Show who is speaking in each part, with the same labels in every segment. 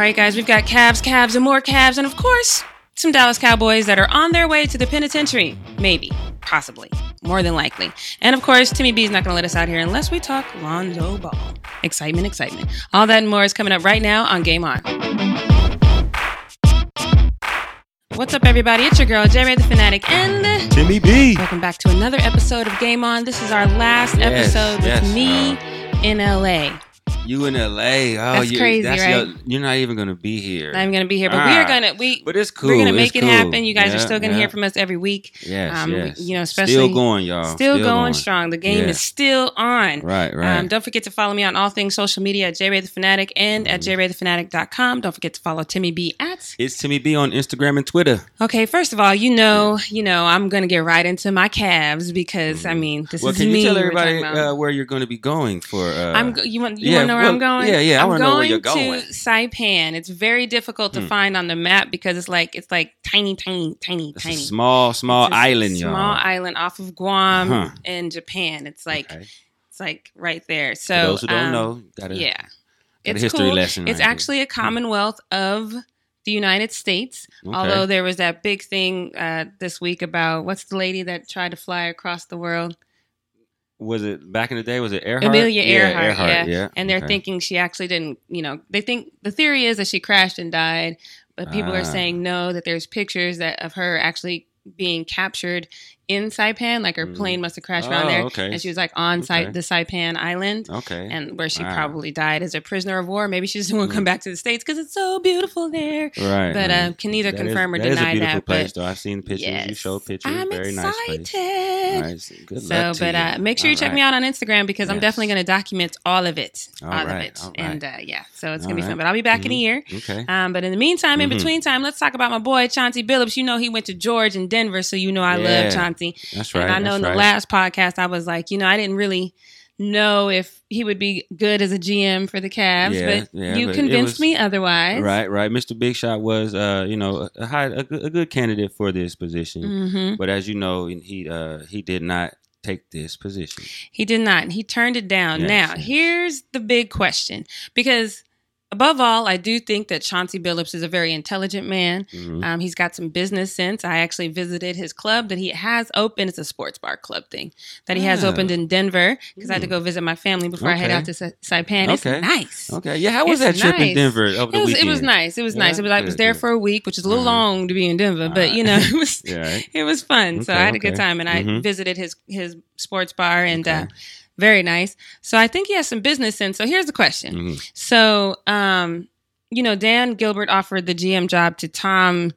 Speaker 1: All right, guys, we've got Cavs, Cavs, and more Cavs, and of course, some Dallas Cowboys that are on their way to the penitentiary. Maybe, possibly, more than likely. And of course, Timmy B is not going to let us out here unless we talk Lonzo Ball. Excitement, excitement. All that and more is coming up right now on Game On. What's up, everybody? It's your girl, J Ray the Fanatic, and
Speaker 2: Timmy B.
Speaker 1: welcome back to another episode of Game On. This is our last
Speaker 2: Yes,
Speaker 1: episode with
Speaker 2: yes,
Speaker 1: me in LA.
Speaker 2: You in LA? Oh,
Speaker 1: That's
Speaker 2: you,
Speaker 1: crazy,
Speaker 2: that's
Speaker 1: right?
Speaker 2: Your, you're not even gonna be here.
Speaker 1: Not even gonna be here, but we are
Speaker 2: Ah,
Speaker 1: gonna we
Speaker 2: But it's cool.
Speaker 1: we're gonna
Speaker 2: It's
Speaker 1: make it
Speaker 2: cool.
Speaker 1: happen. You guys are still gonna
Speaker 2: yeah.
Speaker 1: hear from us every week.
Speaker 2: Yes,
Speaker 1: Um,
Speaker 2: yes.
Speaker 1: you know, especially-
Speaker 2: still going, y'all.
Speaker 1: Still, going, strong. The game
Speaker 2: Yeah.
Speaker 1: is still on.
Speaker 2: Right, right.
Speaker 1: Um, don't forget to follow me on all things social media at JRay the Fanatic and at
Speaker 2: Mm-hmm.
Speaker 1: JRayTheFanatic.com. Don't forget to follow Timmy B at.
Speaker 2: it's Timmy B on Instagram and Twitter.
Speaker 1: Okay, first of all, you know, you know, I'm gonna get right into my Cavs because I mean, this
Speaker 2: Mm-hmm. well,
Speaker 1: is
Speaker 2: can
Speaker 1: me.
Speaker 2: you tell everybody uh, where you're going to be going for? Uh,
Speaker 1: I'm. You want? You
Speaker 2: yeah,
Speaker 1: know where
Speaker 2: well,
Speaker 1: I'm going?
Speaker 2: yeah, yeah, I
Speaker 1: I'm
Speaker 2: wanna know where
Speaker 1: going
Speaker 2: you're going.
Speaker 1: to Saipan. It's very difficult to
Speaker 2: Hmm.
Speaker 1: find on the map because it's like it's like tiny, tiny, tiny,
Speaker 2: it's a
Speaker 1: tiny.
Speaker 2: small, small island,
Speaker 1: small
Speaker 2: y'all.
Speaker 1: island off of Guam
Speaker 2: Huh.
Speaker 1: in Japan. It's like
Speaker 2: Okay.
Speaker 1: it's like right there.
Speaker 2: For
Speaker 1: So
Speaker 2: those who don't
Speaker 1: um,
Speaker 2: know, got a,
Speaker 1: yeah,
Speaker 2: got a
Speaker 1: it's
Speaker 2: history
Speaker 1: cool.
Speaker 2: lesson.
Speaker 1: It's
Speaker 2: right here.
Speaker 1: actually a Commonwealth of the United States.
Speaker 2: Okay.
Speaker 1: Although there was that big thing uh, this week about what's the lady that tried to fly across the world?
Speaker 2: Was it back in the day? Was it Earhart?
Speaker 1: Amelia
Speaker 2: yeah,
Speaker 1: Earhart,
Speaker 2: Earhart,
Speaker 1: yeah.
Speaker 2: yeah.
Speaker 1: And they're
Speaker 2: okay.
Speaker 1: thinking she actually didn't. You know, they think the theory is that she crashed and died, but people are
Speaker 2: Ah.
Speaker 1: saying no. That there's pictures that of her actually being captured in Saipan, like her
Speaker 2: Mm.
Speaker 1: plane must have crashed
Speaker 2: Oh,
Speaker 1: around there,
Speaker 2: okay.
Speaker 1: and she was like on
Speaker 2: Okay.
Speaker 1: the Saipan Island.
Speaker 2: Okay.
Speaker 1: And where she
Speaker 2: Wow.
Speaker 1: probably died as a prisoner of war. Maybe she just want to
Speaker 2: Mm.
Speaker 1: come back to the states because it's so beautiful there.
Speaker 2: right.
Speaker 1: But
Speaker 2: right.
Speaker 1: uh, can neither
Speaker 2: That is-
Speaker 1: confirm or
Speaker 2: that deny that is a beautiful
Speaker 1: that.
Speaker 2: place, though. I've seen pictures. You
Speaker 1: yes,
Speaker 2: show pictures.
Speaker 1: I'm
Speaker 2: Very nice place.
Speaker 1: excited.
Speaker 2: All right. so Good
Speaker 1: So,
Speaker 2: luck to
Speaker 1: but
Speaker 2: you.
Speaker 1: uh, make sure you check
Speaker 2: right.
Speaker 1: me out on Instagram because I'm definitely going to document all of it, all,
Speaker 2: All
Speaker 1: of it,
Speaker 2: all
Speaker 1: and uh, yeah, so it's
Speaker 2: All
Speaker 1: going to be fun. But I'll be back in a
Speaker 2: Mhm.
Speaker 1: year.
Speaker 2: Okay.
Speaker 1: Um, but in the meantime, in
Speaker 2: Mhm.
Speaker 1: between time, let's talk about my boy Chauncey Billups. You know he went to George and Denver, so you know I love Chauncey.
Speaker 2: That's right.
Speaker 1: and I know in the
Speaker 2: right.
Speaker 1: last podcast I was like, you know, I didn't really know if he would be good as a GM for the Cavs,
Speaker 2: Yeah,
Speaker 1: but
Speaker 2: yeah,
Speaker 1: you
Speaker 2: but
Speaker 1: convinced
Speaker 2: was-
Speaker 1: me otherwise.
Speaker 2: Right, right. Mr. Big Shot was, uh, you know, a, high, a, good, a good candidate for this position.
Speaker 1: hmm
Speaker 2: But as you know, he uh, he did not take this position.
Speaker 1: He did not. He turned it down.
Speaker 2: Yes,
Speaker 1: now, here's the big question because. Above all, I do think that Chauncey Billups is a very intelligent man.
Speaker 2: Mhm.
Speaker 1: Um, he's got some business sense. I actually visited his club that he has open. It's a sports bar club thing that he has
Speaker 2: Ah.
Speaker 1: opened in Denver because I had to go visit my family before I head out to Sa- Saipan. It's
Speaker 2: Okay.
Speaker 1: nice.
Speaker 2: Okay, yeah. How was that
Speaker 1: It's
Speaker 2: trip in. Denver over
Speaker 1: It was,
Speaker 2: weekend?
Speaker 1: it was nice. It was nice. It was I was there for a week, which is a little
Speaker 2: Uh-huh.
Speaker 1: long to be in Denver, but
Speaker 2: Alright.
Speaker 1: you know, it was
Speaker 2: Yeah,
Speaker 1: it was fun. so I
Speaker 2: Okay,
Speaker 1: had a good time, and I
Speaker 2: Mhm.
Speaker 1: visited his his sports bar, and uh,
Speaker 2: Okay.
Speaker 1: Very nice. So I think he has some business sense. So here's the question.
Speaker 2: Mhm.
Speaker 1: So, um, you know, Dan Gilbert offered the GM job to Tom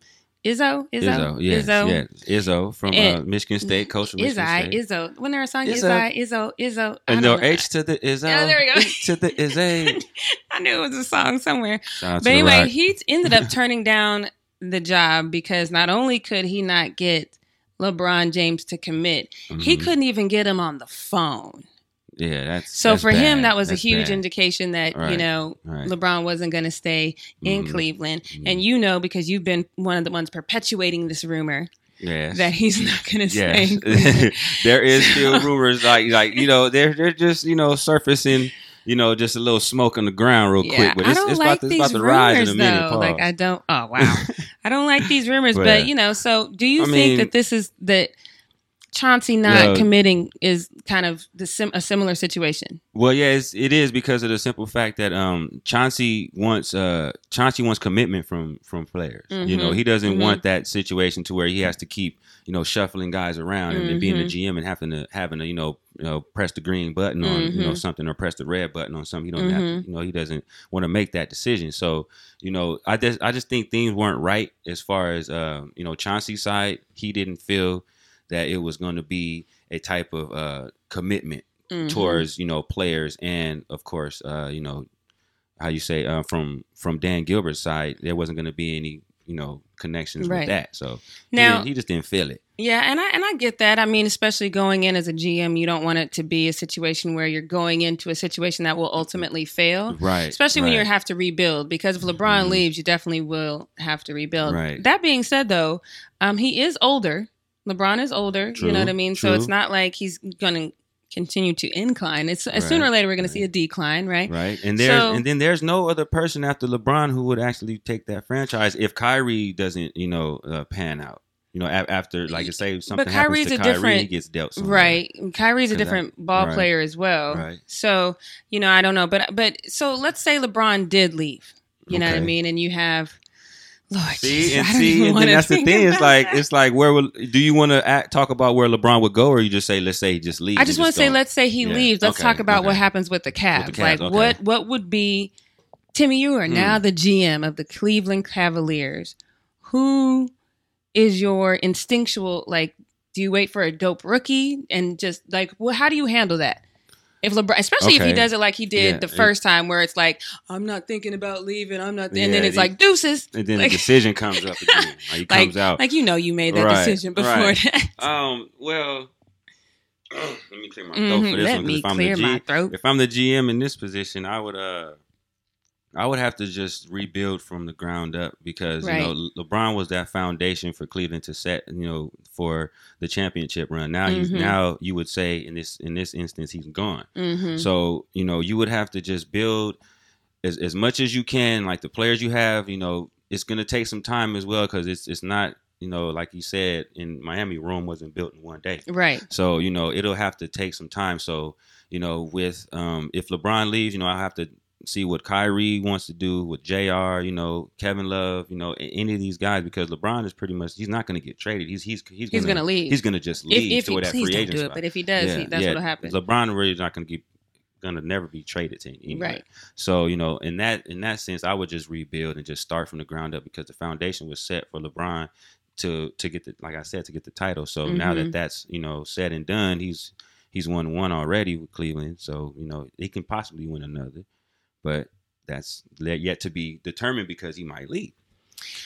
Speaker 1: Izzo. Izzo.
Speaker 2: Izzo, yes,
Speaker 1: Izzo.
Speaker 2: yes. Izzo from uh, Michigan State, coach from Michigan
Speaker 1: Izzo.
Speaker 2: State.
Speaker 1: Izzo. When there a song,
Speaker 2: Izzo.
Speaker 1: Izzo. Izzo.
Speaker 2: And no
Speaker 1: know.
Speaker 2: H to the Izzo.
Speaker 1: Yeah, there we go.
Speaker 2: To the Izzo.
Speaker 1: I knew it was a song somewhere.
Speaker 2: Shout
Speaker 1: But anyway, he ended up turning down the job because not only could he not get LeBron James to commit, he
Speaker 2: Mhm.
Speaker 1: couldn't even get him on the phone.
Speaker 2: Yeah, that's
Speaker 1: So
Speaker 2: that's
Speaker 1: for him, that was
Speaker 2: That's
Speaker 1: a huge
Speaker 2: bad.
Speaker 1: indication that you know
Speaker 2: Right.
Speaker 1: LeBron wasn't going to stay in
Speaker 2: Mhm.
Speaker 1: Cleveland,
Speaker 2: Mhm.
Speaker 1: and you know because you've been one of the ones perpetuating this rumor
Speaker 2: Yes.
Speaker 1: that he's not going to stay.
Speaker 2: Yes,
Speaker 1: in
Speaker 2: there is still rumors like like you know they're they're just you know surfacing you know just a little smoke on the ground real
Speaker 1: Yeah,
Speaker 2: quick, but it's, it's
Speaker 1: like
Speaker 2: about to, it's about to rise in
Speaker 1: rumors
Speaker 2: a minute.
Speaker 1: though. Like. I don't. Oh wow, I don't like these rumors. But,
Speaker 2: But-
Speaker 1: you know, so do you
Speaker 2: I
Speaker 1: think
Speaker 2: mean-
Speaker 1: that this is that Chauncey not
Speaker 2: Well-
Speaker 1: committing is kind of the sim- a similar situation?
Speaker 2: Well, yeah, it's, it is because of the simple fact that um Chauncey wants uh Chauncey wants commitment from from players. You know,
Speaker 1: Mhm,
Speaker 2: he doesn't
Speaker 1: mhm.
Speaker 2: want that situation to where he has to keep you know shuffling guys around and, and being the. GM and having to having to you know you know press the green button on you know
Speaker 1: Mhm.
Speaker 2: something or press the red button on something. He don't have
Speaker 1: Mm-hmm.
Speaker 2: to, you know he doesn't want to make that decision. So you know I just I just think things weren't right as far as uh, you know Chauncey's side. He didn't feel that it was going to be a type of uh, commitment
Speaker 1: Mhm.
Speaker 2: towards you know players and of course uh you know how you say uh, from from Dan Gilbert's side there wasn't going to be any you know connections
Speaker 1: Right.
Speaker 2: with that so
Speaker 1: now.
Speaker 2: didn't- he just didn't feel it
Speaker 1: Yeah, and I and I get that. I mean, especially going in as a GM, you don't want it to be a situation where you're going into a situation that will ultimately fail.
Speaker 2: right
Speaker 1: Especially when you have to rebuild, because if LeBron
Speaker 2: Mhm.
Speaker 1: leaves, you definitely will have to rebuild.
Speaker 2: Right.
Speaker 1: That being said, though, um, he is older. LeBron is older. you know what I mean. So it's not like he's going to continue to incline. It's uh, sooner or later we're going to see a decline, right?
Speaker 2: Right, and there,
Speaker 1: So-
Speaker 2: and then there's no other person after LeBron who would actually take that franchise if Kyrie doesn't, you know, uh, pan out. You know, a- after like say something
Speaker 1: Kyrie's
Speaker 2: happens to
Speaker 1: a
Speaker 2: Kyrie,
Speaker 1: different-
Speaker 2: he gets dealt. somewhere.
Speaker 1: Right. Kyrie's a different ball
Speaker 2: right.
Speaker 1: player as well.
Speaker 2: Right.
Speaker 1: So, you know, I don't know, but but so let's say LeBron did leave. You know what I mean? And you have Lord
Speaker 2: See
Speaker 1: Jesus,
Speaker 2: and see, and then that's the thing. It's like
Speaker 1: that.
Speaker 2: it's like where will do you want to talk about where LeBron would go, or you just say let's say he just leaves?
Speaker 1: I just want to say, let's say he
Speaker 2: Yeah,
Speaker 1: leaves. Let's
Speaker 2: okay,
Speaker 1: talk about what happens with the Cavs.
Speaker 2: Cavs,
Speaker 1: like,
Speaker 2: okay.
Speaker 1: what what would be Timmy? You are
Speaker 2: Hmm.
Speaker 1: now the GM of the Cleveland Cavaliers. Who is your instinctual like? Do you wait for a dope rookie and just like, well, how do you handle that? If LeBron, especially if he does it like he did
Speaker 2: Yeah,
Speaker 1: the
Speaker 2: it-
Speaker 1: first time, where it's like, I'm not thinking about leaving, I'm not, and then it's
Speaker 2: he-
Speaker 1: like deuces,
Speaker 2: and then
Speaker 1: like-
Speaker 2: the decision comes up again. Like he
Speaker 1: like,
Speaker 2: comes out.
Speaker 1: like you know, you made that
Speaker 2: Right,
Speaker 1: decision before
Speaker 2: right.
Speaker 1: that.
Speaker 2: Um. Well, let me clear my throat
Speaker 1: Mhm,
Speaker 2: for this
Speaker 1: Let
Speaker 2: one. 'cause
Speaker 1: me
Speaker 2: if I'm
Speaker 1: clear
Speaker 2: the
Speaker 1: my throat.
Speaker 2: if I'm the GM in this position, I would uh, I would have to just rebuild from the ground up because
Speaker 1: Right.
Speaker 2: you know Le- LeBron was that foundation for Cleveland to set you know for the championship run. Now he's
Speaker 1: Mhm.
Speaker 2: now you would say in this in this instance he's gone.
Speaker 1: hmm
Speaker 2: So you know you would have to just build as as much as you can. Like the players you have, you know, it's going to take some time as well because it's it's not you know like you said in Miami, Rome wasn't built in one day.
Speaker 1: Right.
Speaker 2: So you know it'll have to take some time. So you know with um, if LeBron leaves, you know I have to see what Kyrie wants to do with Jr. You know Kevin Love, you know any of these guys because LeBron is pretty much he's not going to get traded. He's he's he's,
Speaker 1: He's gonna leave.
Speaker 2: He's going to just leave
Speaker 1: if
Speaker 2: to
Speaker 1: he
Speaker 2: where that free agent
Speaker 1: do it,
Speaker 2: spot.
Speaker 1: but if he does, he, that's what'll happen.
Speaker 2: LeBron really is not going to be going to never be traded to anybody.
Speaker 1: Right.
Speaker 2: So you know, in that in that sense, I would just rebuild and just start from the ground up because the foundation was set for LeBron to to get the like I said to get the title. So now
Speaker 1: Mhm.
Speaker 2: that that's you know said and done, he's he's won one already with Cleveland. So you know he can possibly win another, but that's yet to be determined because he might leave.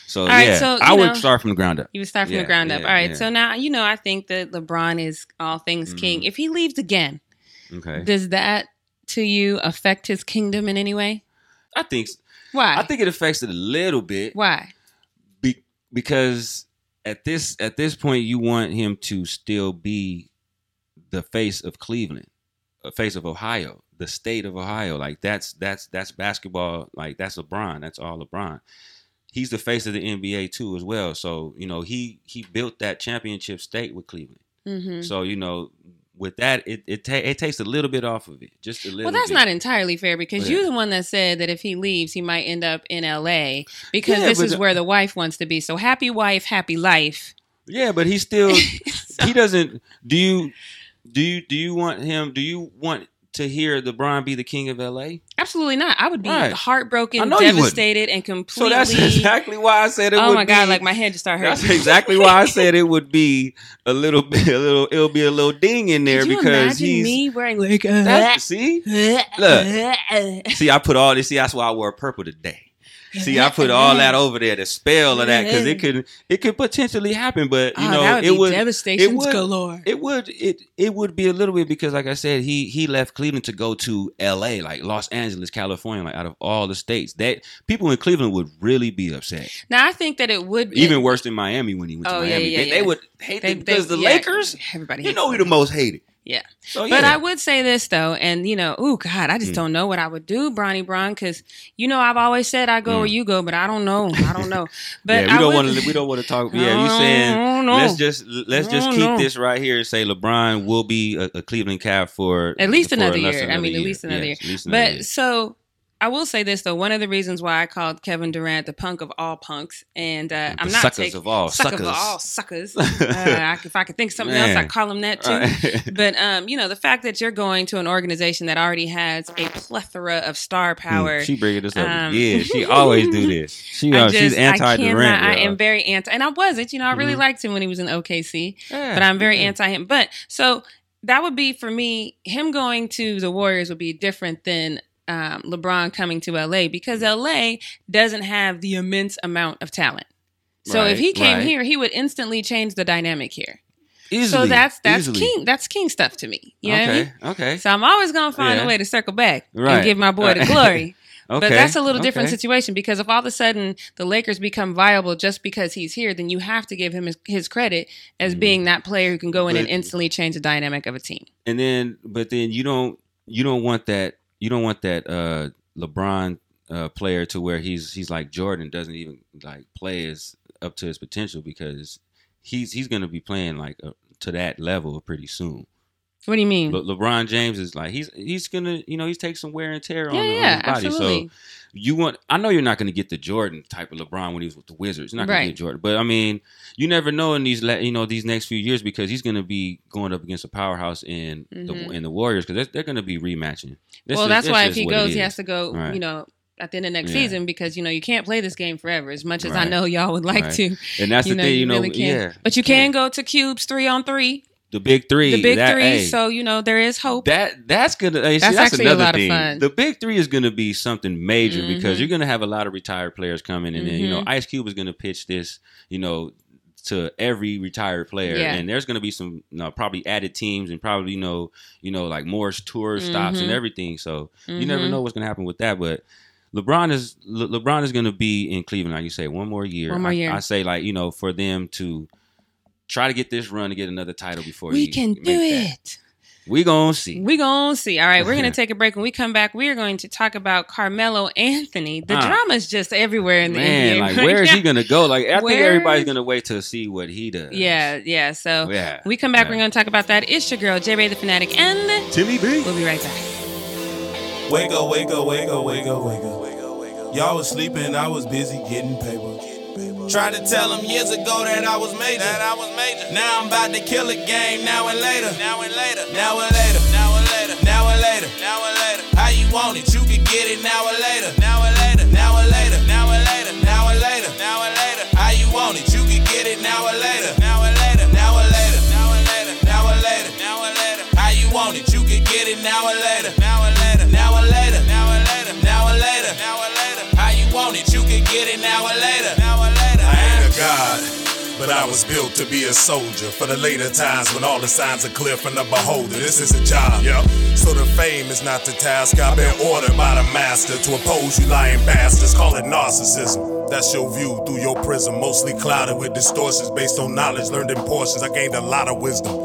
Speaker 2: So
Speaker 1: All right,
Speaker 2: yeah,
Speaker 1: so,
Speaker 2: I
Speaker 1: you
Speaker 2: would
Speaker 1: know-
Speaker 2: start from the ground up.
Speaker 1: You would start from
Speaker 2: Yeah,
Speaker 1: the ground up.
Speaker 2: yeah,
Speaker 1: All right. So now, you know, I think that LeBron is all things king.
Speaker 2: Mhm.
Speaker 1: If he leaves again,
Speaker 2: Okay,
Speaker 1: does that to you affect his kingdom in any way?
Speaker 2: I think
Speaker 1: Why?
Speaker 2: I think it affects it a little bit.
Speaker 1: Why?
Speaker 2: Be- because at this at this point you want him to still be the face of Cleveland, a face of Ohio, the state of Ohio. Like that's that's that's basketball. Like that's LeBron. That's all LeBron. He's the face of the NBA too as well. So you know he he built that championship state with Cleveland.
Speaker 1: hmm
Speaker 2: So you know with that it it, ta- it takes a little bit off of it, just a little.
Speaker 1: Well, that's
Speaker 2: bit.
Speaker 1: not entirely fair because you're the one that said that if he leaves, he might end up in LA because
Speaker 2: Yeah,
Speaker 1: this is
Speaker 2: the-
Speaker 1: where the wife wants to be. So happy wife, happy life.
Speaker 2: Yeah, but he still
Speaker 1: So-
Speaker 2: he doesn't. Do you do you do you want him? Do you want to hear LeBron be the king of LA?
Speaker 1: Absolutely not. I would be
Speaker 2: Right.
Speaker 1: heartbroken,
Speaker 2: I know you wouldn't.
Speaker 1: devastated, and completely.
Speaker 2: So that's exactly why I said it.
Speaker 1: oh
Speaker 2: would
Speaker 1: my god!
Speaker 2: be-
Speaker 1: Like my head just started hurting.
Speaker 2: That's exactly why I said it would be a little bit, a little. It'll be a little ding in there because
Speaker 1: imagine
Speaker 2: he's.
Speaker 1: me wearing like
Speaker 2: That's, see, see, I put all this. See, that's why I wore purple today. See, I put all that over there, the spell of that, because it could, it could potentially happen. But you
Speaker 1: Oh,
Speaker 2: know,
Speaker 1: would
Speaker 2: it
Speaker 1: be
Speaker 2: would,
Speaker 1: devastation
Speaker 2: it would-
Speaker 1: galore.
Speaker 2: It would it it would be a little bit because like I said, he he left Cleveland to go to LA, like Los Angeles, California, like out of all the states. That people in Cleveland would really be upset.
Speaker 1: Now I think that it would be
Speaker 2: Even worse than Miami when he went
Speaker 1: Oh,
Speaker 2: to
Speaker 1: yeah,
Speaker 2: Miami.
Speaker 1: yeah,
Speaker 2: they,
Speaker 1: yeah.
Speaker 2: they would hate
Speaker 1: They-
Speaker 2: it because
Speaker 1: they-
Speaker 2: the
Speaker 1: yeah,
Speaker 2: Lakers,
Speaker 1: Everybody,
Speaker 2: you know, we the most hated.
Speaker 1: Yeah.
Speaker 2: So yeah.
Speaker 1: But I would say this though, and you know, oh God, I just
Speaker 2: Mm.
Speaker 1: don't know what I would do, Bronny Braun, because you know I've always said I go where
Speaker 2: Mm.
Speaker 1: you go, but I don't know, I don't know. But
Speaker 2: yeah, we
Speaker 1: I
Speaker 2: don't want to. We don't want to talk. Yeah, you saying let's just let's just keep
Speaker 1: know.
Speaker 2: this right here and say LeBron will be a, a Cleveland Cav for
Speaker 1: At least
Speaker 2: for
Speaker 1: another year.
Speaker 2: than
Speaker 1: I mean, at least another
Speaker 2: Yes,
Speaker 1: year.
Speaker 2: least another
Speaker 1: But
Speaker 2: year.
Speaker 1: so I will say this though, one of the reasons why I called Kevin Durant the punk of all punks, and uh, I'm not
Speaker 2: suckers
Speaker 1: taking
Speaker 2: of all
Speaker 1: sucker
Speaker 2: suckers.
Speaker 1: of all suckers. uh, I- if I could think of something else, I'd call him that too.
Speaker 2: Right.
Speaker 1: But um, you know, the fact that you're going to an organization that already has a plethora of star power.
Speaker 2: Mm, She bringing this up.
Speaker 1: Um,
Speaker 2: yeah, she always do this. She
Speaker 1: I
Speaker 2: uh, she's
Speaker 1: just- I
Speaker 2: anti Durant.
Speaker 1: I am very anti, and I wasn't. You know, I really
Speaker 2: Mhm.
Speaker 1: liked him when he was in OKC, but I'm very anti him. But so that would be for me. Him going to the Warriors would be different than um, LeBron coming to LA because LA doesn't have the immense amount of talent. So if he came
Speaker 2: right.
Speaker 1: here, he would instantly change the dynamic here.
Speaker 2: Easily,
Speaker 1: so that's that's
Speaker 2: easily.
Speaker 1: king that's king stuff to me. You know what I
Speaker 2: okay,
Speaker 1: mean?
Speaker 2: okay.
Speaker 1: So I'm always gonna find
Speaker 2: Yeah.
Speaker 1: a way to circle back
Speaker 2: Right,
Speaker 1: and give my boy the glory.
Speaker 2: Okay,
Speaker 1: But that's a little different
Speaker 2: okay.
Speaker 1: situation because if all of a sudden the Lakers become viable just because he's here, then you have to give him his, his credit as
Speaker 2: Mhm.
Speaker 1: being that player who can go in and instantly change the dynamic of a team.
Speaker 2: And then, but then you don't you don't want that you don't want that uh LeBron uh player to where he's he's like Jordan doesn't even like play as up to his potential because he's he's gonna be playing like uh, to that level pretty soon.
Speaker 1: What do you mean?
Speaker 2: Le- LeBron James is like he's he's gonna you know he's taking some wear and tear
Speaker 1: yeah,
Speaker 2: on, on
Speaker 1: yeah,
Speaker 2: his body.
Speaker 1: absolutely.
Speaker 2: So you want I know you're not gonna get the Jordan type of LeBron when he was with the Wizards. You're not gonna
Speaker 1: Right.
Speaker 2: get Jordan, but I mean you never know in these you know these next few years because he's gonna be going up against a powerhouse in
Speaker 1: Mhm.
Speaker 2: the in the Warriors because they're, they're gonna be rematching. This
Speaker 1: well,
Speaker 2: is-
Speaker 1: that's why if he goes, he has to go.
Speaker 2: Right.
Speaker 1: You know, at the end of next
Speaker 2: Yeah.
Speaker 1: season because you know you can't play this game forever. As much as I know y'all would like
Speaker 2: Right.
Speaker 1: to,
Speaker 2: and that's the
Speaker 1: know,
Speaker 2: thing
Speaker 1: you
Speaker 2: you know
Speaker 1: really
Speaker 2: yeah
Speaker 1: But you can go to Cube's three on three,
Speaker 2: the big three
Speaker 1: the big
Speaker 2: that,
Speaker 1: three.
Speaker 2: hey,
Speaker 1: so you know there is hope.
Speaker 2: That that's gonna hey, see,
Speaker 1: That's
Speaker 2: that's,
Speaker 1: actually a
Speaker 2: another
Speaker 1: lot of
Speaker 2: thing.
Speaker 1: fun.
Speaker 2: The big three is gonna be something major because
Speaker 1: Mhm.
Speaker 2: you're gonna have a lot of retired players coming, and then you know
Speaker 1: Mhm.
Speaker 2: Ice Cube is gonna pitch this, you know, to every retired player,
Speaker 1: Yeah.
Speaker 2: and there's gonna be some you know, probably added teams and probably you know you know like more tour stops and
Speaker 1: Mhm.
Speaker 2: everything. So you never
Speaker 1: Mhm.
Speaker 2: know what's gonna happen with that, but. LeBron is Le- LeBron is going to be in Cleveland, like you say, one more year.
Speaker 1: One more
Speaker 2: I-
Speaker 1: year.
Speaker 2: I, say, like you know, for them to try to get this run to get another title before
Speaker 1: We
Speaker 2: he
Speaker 1: can
Speaker 2: make
Speaker 1: do
Speaker 2: that.
Speaker 1: it.
Speaker 2: We gonna see.
Speaker 1: We gonna see. All right, we're gonna take a break. When we come back, we are going to talk about Carmelo Anthony. The
Speaker 2: Ah.
Speaker 1: drama is just everywhere in the
Speaker 2: Man,
Speaker 1: NBA.
Speaker 2: like where is he gonna go? Like I think everybody's gonna wait to see what he does.
Speaker 1: Yeah, yeah. So
Speaker 2: yeah.
Speaker 1: we come back.
Speaker 2: Yeah.
Speaker 1: We're gonna talk about that. It's your girl, J Ray the Fanatic, and
Speaker 2: Timmy B.
Speaker 1: we'll be right back.
Speaker 3: Wake up, wake up, wake up, wake up, wake up. Y'all was sleeping, I was busy getting paper. Tried to tell them years ago that I was major. That I was major. Now I'm about to kill a game. Now and later. Now and later. Now and later. Now and later. Now and later. Now and later. How you want it? You can get it now and later. Now and later. Now and later. Now and later. Now and later. Now and later. How you want it? You can get it now and later. Now and later. Now and later. Now and later. Now and later. Now and later. How you want it? You can get it. Now and later.
Speaker 4: But I was built to be a soldier for the later times when all the signs are clear from the beholder. This is a job. So the fame is not the task. I've been ordered by the master to oppose you lying bastards. Call it narcissism. That's your view through your prism, mostly clouded with distortions based on knowledge learned in portions. I gained a lot of wisdom.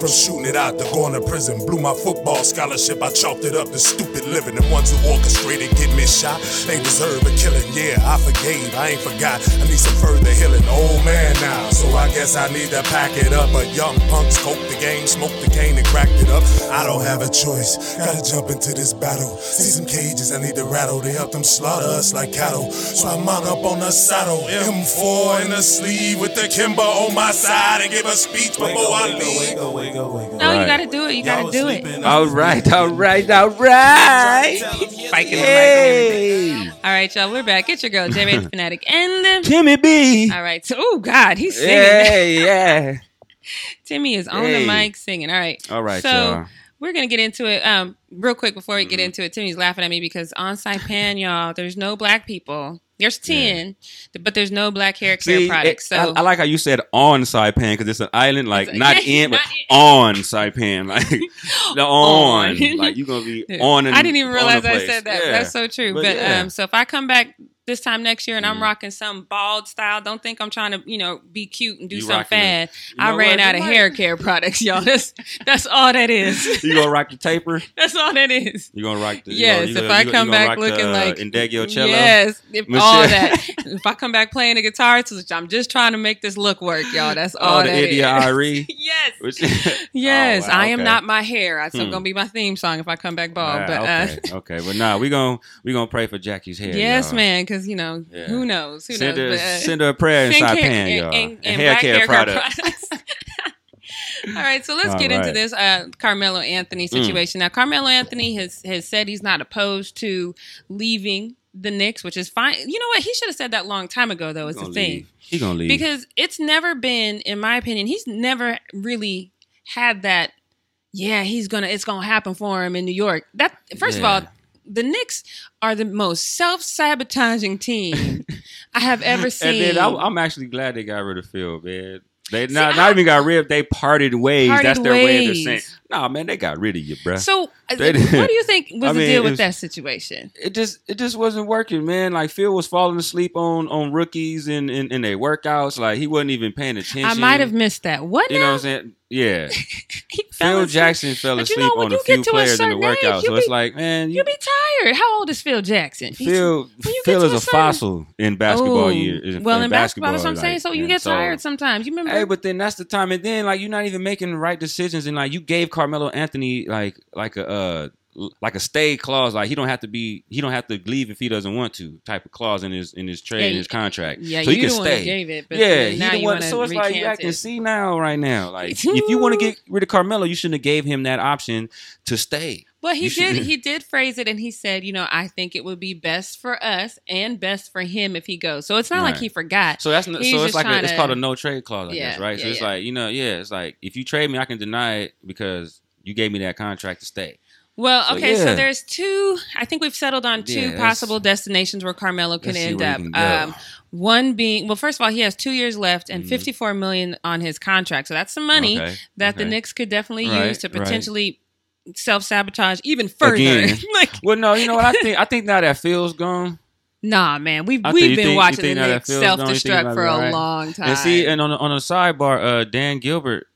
Speaker 4: From shooting it out to going to prison. Blew my football scholarship, I chalked it up to stupid living. The ones who orchestrated get me shot, they deserve a killing. Yeah, I forgave, I ain't forgot. I need some further healing. Old man now, so I guess I need to pack it up. But young punks coke the game, smoked the cane and cracked it up. I don't have a choice, gotta jump into this battle. See some cages, I need to rattle. They help them slaughter us like cattle. So I mount up on the saddle, M4 in the sleeve with the Kimber on my side and give a speech before I leave.
Speaker 3: Wake up, wake up, wake up.
Speaker 1: No, you gotta do it. You gotta do it.
Speaker 3: sleeping, I
Speaker 2: All
Speaker 3: was
Speaker 2: right,
Speaker 3: busy
Speaker 2: all
Speaker 3: getting
Speaker 2: right,
Speaker 3: paper.
Speaker 2: all right.
Speaker 3: Tell 'em years
Speaker 1: Spiking
Speaker 3: ago
Speaker 1: the mic and
Speaker 2: Hey,
Speaker 1: All right, y'all. We're back. It's your girl, J Ray the Fanatic, and
Speaker 2: Timmy B.
Speaker 1: all right. So, oh God, he's singing.
Speaker 2: Hey, yeah.
Speaker 1: Timmy is on
Speaker 2: Hey.
Speaker 1: the mic singing. All right.
Speaker 2: All right,
Speaker 1: So
Speaker 2: y'all.
Speaker 1: we're gonna get into it. Um, real quick before we get
Speaker 2: Mm-hmm.
Speaker 1: into it, Timmy's laughing at me because on Saipan, y'all, there's no black people. There's ten, but there's no black hair care
Speaker 2: See,
Speaker 1: products. So
Speaker 2: I, I like how you said on Saipan because it's an island, like not
Speaker 1: yeah,
Speaker 2: in, but on Saipan, like the on,
Speaker 1: On.
Speaker 2: like you're gonna be on. And,
Speaker 1: I didn't even realize I said that.
Speaker 2: Yeah.
Speaker 1: That's so true. But,
Speaker 2: But yeah.
Speaker 1: um, so if I come back this time next year and I'm
Speaker 2: Mhm.
Speaker 1: rocking some bald style, don't think I'm trying to, you know, be cute and do
Speaker 2: You
Speaker 1: something fad. I ran out of
Speaker 2: might-
Speaker 1: hair care products, y'all. That's that's all that is.
Speaker 2: You gonna rock the taper?
Speaker 1: that's all that is.
Speaker 2: You gonna rock the?
Speaker 1: Yes, if
Speaker 2: gonna-
Speaker 1: I come back looking
Speaker 2: the, uh,
Speaker 1: like
Speaker 2: Indegio cello.
Speaker 1: yes, if all that. if I come back playing the guitar, I'm just trying to make this look work, y'all. That's all
Speaker 2: Oh, the
Speaker 1: that is.
Speaker 2: Ari.
Speaker 1: yes. Yes,
Speaker 2: Oh, wow,
Speaker 1: I am
Speaker 2: okay.
Speaker 1: not my hair. That's
Speaker 2: Hmm.
Speaker 1: gonna be my theme song if I come back bald.
Speaker 2: Ah,
Speaker 1: but
Speaker 2: okay,
Speaker 1: uh,
Speaker 2: okay, but nah, we gonna we gonna pray for Jackie's hair.
Speaker 1: yes,
Speaker 2: y'all.
Speaker 1: man, because you know
Speaker 2: Yeah.
Speaker 1: who knows, who
Speaker 2: Send
Speaker 1: knows.
Speaker 2: her,
Speaker 1: but, uh,
Speaker 2: send her a prayer inside
Speaker 1: hair-
Speaker 2: pan,
Speaker 1: and-
Speaker 2: y'all.
Speaker 1: and- and
Speaker 2: hair
Speaker 1: black
Speaker 2: care
Speaker 1: hair care
Speaker 2: product.
Speaker 1: products. All right, so let's
Speaker 2: All
Speaker 1: get into this uh, Carmelo Anthony
Speaker 2: Mm.
Speaker 1: situation. Now, Carmelo Anthony has has said he's not opposed to leaving the Knicks, which is fine. You know what? He should have said that long time ago, though. Is the thing
Speaker 2: leave. He gonna leave
Speaker 1: because it's never been, in my opinion, he's never really had that. Yeah, he's gonna. It's gonna happen for him in New York. That first
Speaker 2: Yeah.
Speaker 1: of all, the Knicks are the most self sabotaging team I have ever seen.
Speaker 2: And then I, I'm actually glad they got rid of Phil, man. They not,
Speaker 1: I-
Speaker 2: not even got rid. They parted ways.
Speaker 1: Parted
Speaker 2: That's their way of saying, "Nah, man, they got rid of you, bro."
Speaker 1: So,
Speaker 2: They
Speaker 1: what do you think was
Speaker 2: I
Speaker 1: the
Speaker 2: mean,
Speaker 1: deal with
Speaker 2: was-
Speaker 1: that situation?
Speaker 2: it just it just wasn't working, man. Like Phil was falling asleep on on rookies in in, in their workouts. Like he wasn't even paying attention.
Speaker 1: I might have missed that. What
Speaker 2: You
Speaker 1: now?
Speaker 2: know what I'm saying? Yeah. Phil
Speaker 1: asleep.
Speaker 2: Jackson fell
Speaker 1: But you
Speaker 2: asleep
Speaker 1: know,
Speaker 2: on a few
Speaker 1: to a
Speaker 2: players in the workout. So it's like, man,
Speaker 1: You
Speaker 2: you,
Speaker 1: be tired. How old is Phil Jackson?
Speaker 2: Phil
Speaker 1: when you get
Speaker 2: Phil is
Speaker 1: a
Speaker 2: a fossil in basketball
Speaker 1: Oh,
Speaker 2: year.
Speaker 1: Well, in, basketball, that's what I'm saying.
Speaker 2: like,
Speaker 1: So you get
Speaker 2: so-
Speaker 1: tired sometimes. You remember?
Speaker 2: Hey, but then that's the time, and then like you're not even making the right decisions, and like you gave Carmelo Anthony like like a uh, like a stay clause, like he don't have to be he don't have to leave if he doesn't want to type of clause in his in his trade
Speaker 1: Yeah,
Speaker 2: in his contract.
Speaker 1: yeah,
Speaker 2: so he can
Speaker 1: the one
Speaker 2: stay.
Speaker 1: gave it. But
Speaker 2: yeah, he
Speaker 1: now
Speaker 2: the
Speaker 1: you
Speaker 2: one.
Speaker 1: wanna
Speaker 2: So it's like you
Speaker 1: recant
Speaker 2: I can see now, right now. Like if you want to get rid of Carmelo, you shouldn't have gave him that option to stay.
Speaker 1: Well, he did. He did phrase it, and he said, "You know, I think it would be best for us and best for him if he goes." So it's not like he forgot.
Speaker 2: So that's
Speaker 1: He's
Speaker 2: so it's like a, it's called a no trade clause, I
Speaker 1: Yeah,
Speaker 2: guess, right? so it's
Speaker 1: yeah.
Speaker 2: like you know, yeah, it's like if you trade me, I can deny it because you gave me that contract to stay.
Speaker 1: Well,
Speaker 2: So,
Speaker 1: okay, so
Speaker 2: yeah.
Speaker 1: there's two. I think we've settled on two
Speaker 2: Yeah,
Speaker 1: possible destinations where Carmelo can end up.
Speaker 2: can.
Speaker 1: Um, one being, well, first of all, he has two years left and
Speaker 2: Mhm.
Speaker 1: 54 million on his contract, so that's some money
Speaker 2: Okay,
Speaker 1: that the
Speaker 2: okay.
Speaker 1: Knicks could definitely
Speaker 2: Right,
Speaker 1: use to
Speaker 2: right.
Speaker 1: potentially self sabotage even further. Like,
Speaker 2: Well, no, you know what I think. I think now that Phil's gone,
Speaker 1: nah, man, we've
Speaker 2: I
Speaker 1: we've been
Speaker 2: think-
Speaker 1: watching the Knicks self
Speaker 2: gone, you think
Speaker 1: destruct for a
Speaker 2: alright?
Speaker 1: long time.
Speaker 2: and see, and on a, on a sidebar, uh, Dan Gilbert,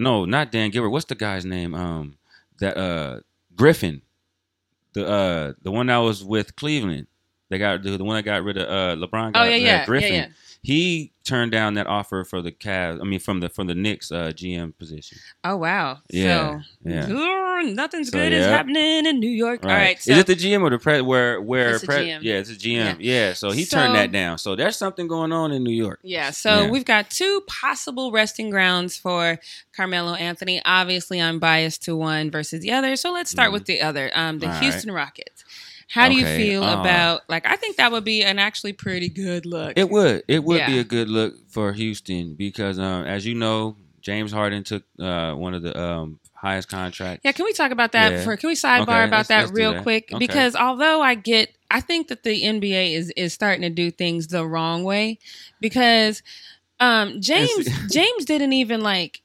Speaker 2: no, not Dan Gilbert. What's the guy's name? Um, that uh Griffin, the uh the one that was with Cleveland. They got the, the one that got rid of uh LeBron. Got
Speaker 1: oh yeah, yeah,
Speaker 2: Griffin.
Speaker 1: yeah, yeah.
Speaker 2: He turned down that offer for the Cavs. I mean, from the from the Knicks uh, GM position.
Speaker 1: Oh wow,
Speaker 2: Yeah,
Speaker 1: so
Speaker 2: yeah.
Speaker 1: Nothing's
Speaker 2: So,
Speaker 1: good is happening in New York. All right, so
Speaker 2: is it the GM or the pre? Where where
Speaker 1: It's the
Speaker 2: pre-
Speaker 1: GM.
Speaker 2: Yeah, it's a GM.
Speaker 1: Yeah.
Speaker 2: Yeah. So he
Speaker 1: So-
Speaker 2: turned that down. So there's something going on in New York.
Speaker 1: Yeah, so
Speaker 2: Yeah.
Speaker 1: we've got two possible resting grounds for Carmelo Anthony. Obviously, I'm biased to one versus the other. So let's start
Speaker 2: Mhm.
Speaker 1: with the other, um, the
Speaker 2: All right.
Speaker 1: Houston Rockets. How do you feel
Speaker 2: uh,
Speaker 1: about like? I think that would be an actually pretty good look.
Speaker 2: It would. It would be a good look for Houston because, um, as you know, James Harden took uh, one of the um, highest contracts.
Speaker 1: yeah, can we talk about that?
Speaker 2: Yeah.
Speaker 1: For can we sidebar
Speaker 2: Okay,
Speaker 1: about
Speaker 2: let's-
Speaker 1: that
Speaker 2: let's
Speaker 1: real
Speaker 2: that.
Speaker 1: quick?
Speaker 2: Okay.
Speaker 1: Because although I get, I think that the NBA is is starting to do things the wrong way because um, James James didn't even like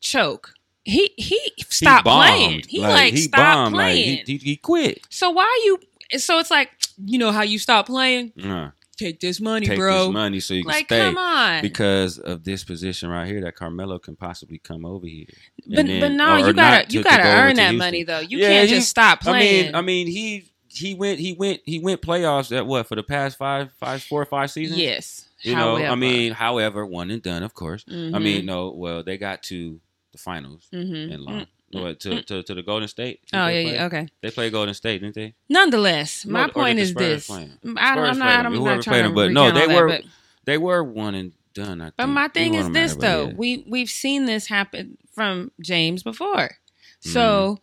Speaker 1: choke. He he
Speaker 2: He
Speaker 1: stopped
Speaker 2: bombed.
Speaker 1: playing. He like,
Speaker 2: he
Speaker 1: stopped
Speaker 2: bombed.
Speaker 1: playing.
Speaker 2: Like, he, he, he quit.
Speaker 1: So why are you? So it's like you know how you stop playing.
Speaker 2: Uh,
Speaker 1: Take this money, bro.
Speaker 2: take
Speaker 1: bro.
Speaker 2: this money so you can
Speaker 1: like,
Speaker 2: stay.
Speaker 1: come on.
Speaker 2: Because of this position right here, that Carmelo can possibly come over here.
Speaker 1: but
Speaker 2: then-
Speaker 1: but no,
Speaker 2: or-
Speaker 1: you gotta you gotta
Speaker 2: go
Speaker 1: earn that
Speaker 2: Houston.
Speaker 1: money though. You
Speaker 2: Yeah,
Speaker 1: can't
Speaker 2: he-
Speaker 1: just stop playing.
Speaker 2: I mean, I mean, he he went he went he went playoffs at what for the past five five four or five seasons.
Speaker 1: yes.
Speaker 2: You know, I mean, however, one and done, of course. I
Speaker 1: Mhm.
Speaker 2: mean, no, well, they got to the finals
Speaker 1: Mhm.
Speaker 2: and lost.
Speaker 1: Mm,
Speaker 2: What, to, to to the Golden State. Did
Speaker 1: Oh yeah,
Speaker 2: play?
Speaker 1: yeah, okay.
Speaker 2: They play Golden State, didn't they?
Speaker 1: Nonetheless,
Speaker 2: No,
Speaker 1: my
Speaker 2: or
Speaker 1: point is this? I don't, I'm not. I'm not trying
Speaker 2: 'em,
Speaker 1: to
Speaker 2: but no, they
Speaker 1: that,
Speaker 2: were-
Speaker 1: but-
Speaker 2: They were one and done. I think.
Speaker 1: But my thing is this
Speaker 2: matter,
Speaker 1: though:
Speaker 2: yeah.
Speaker 1: we we've seen this happen from James before. So
Speaker 2: Mm-hmm.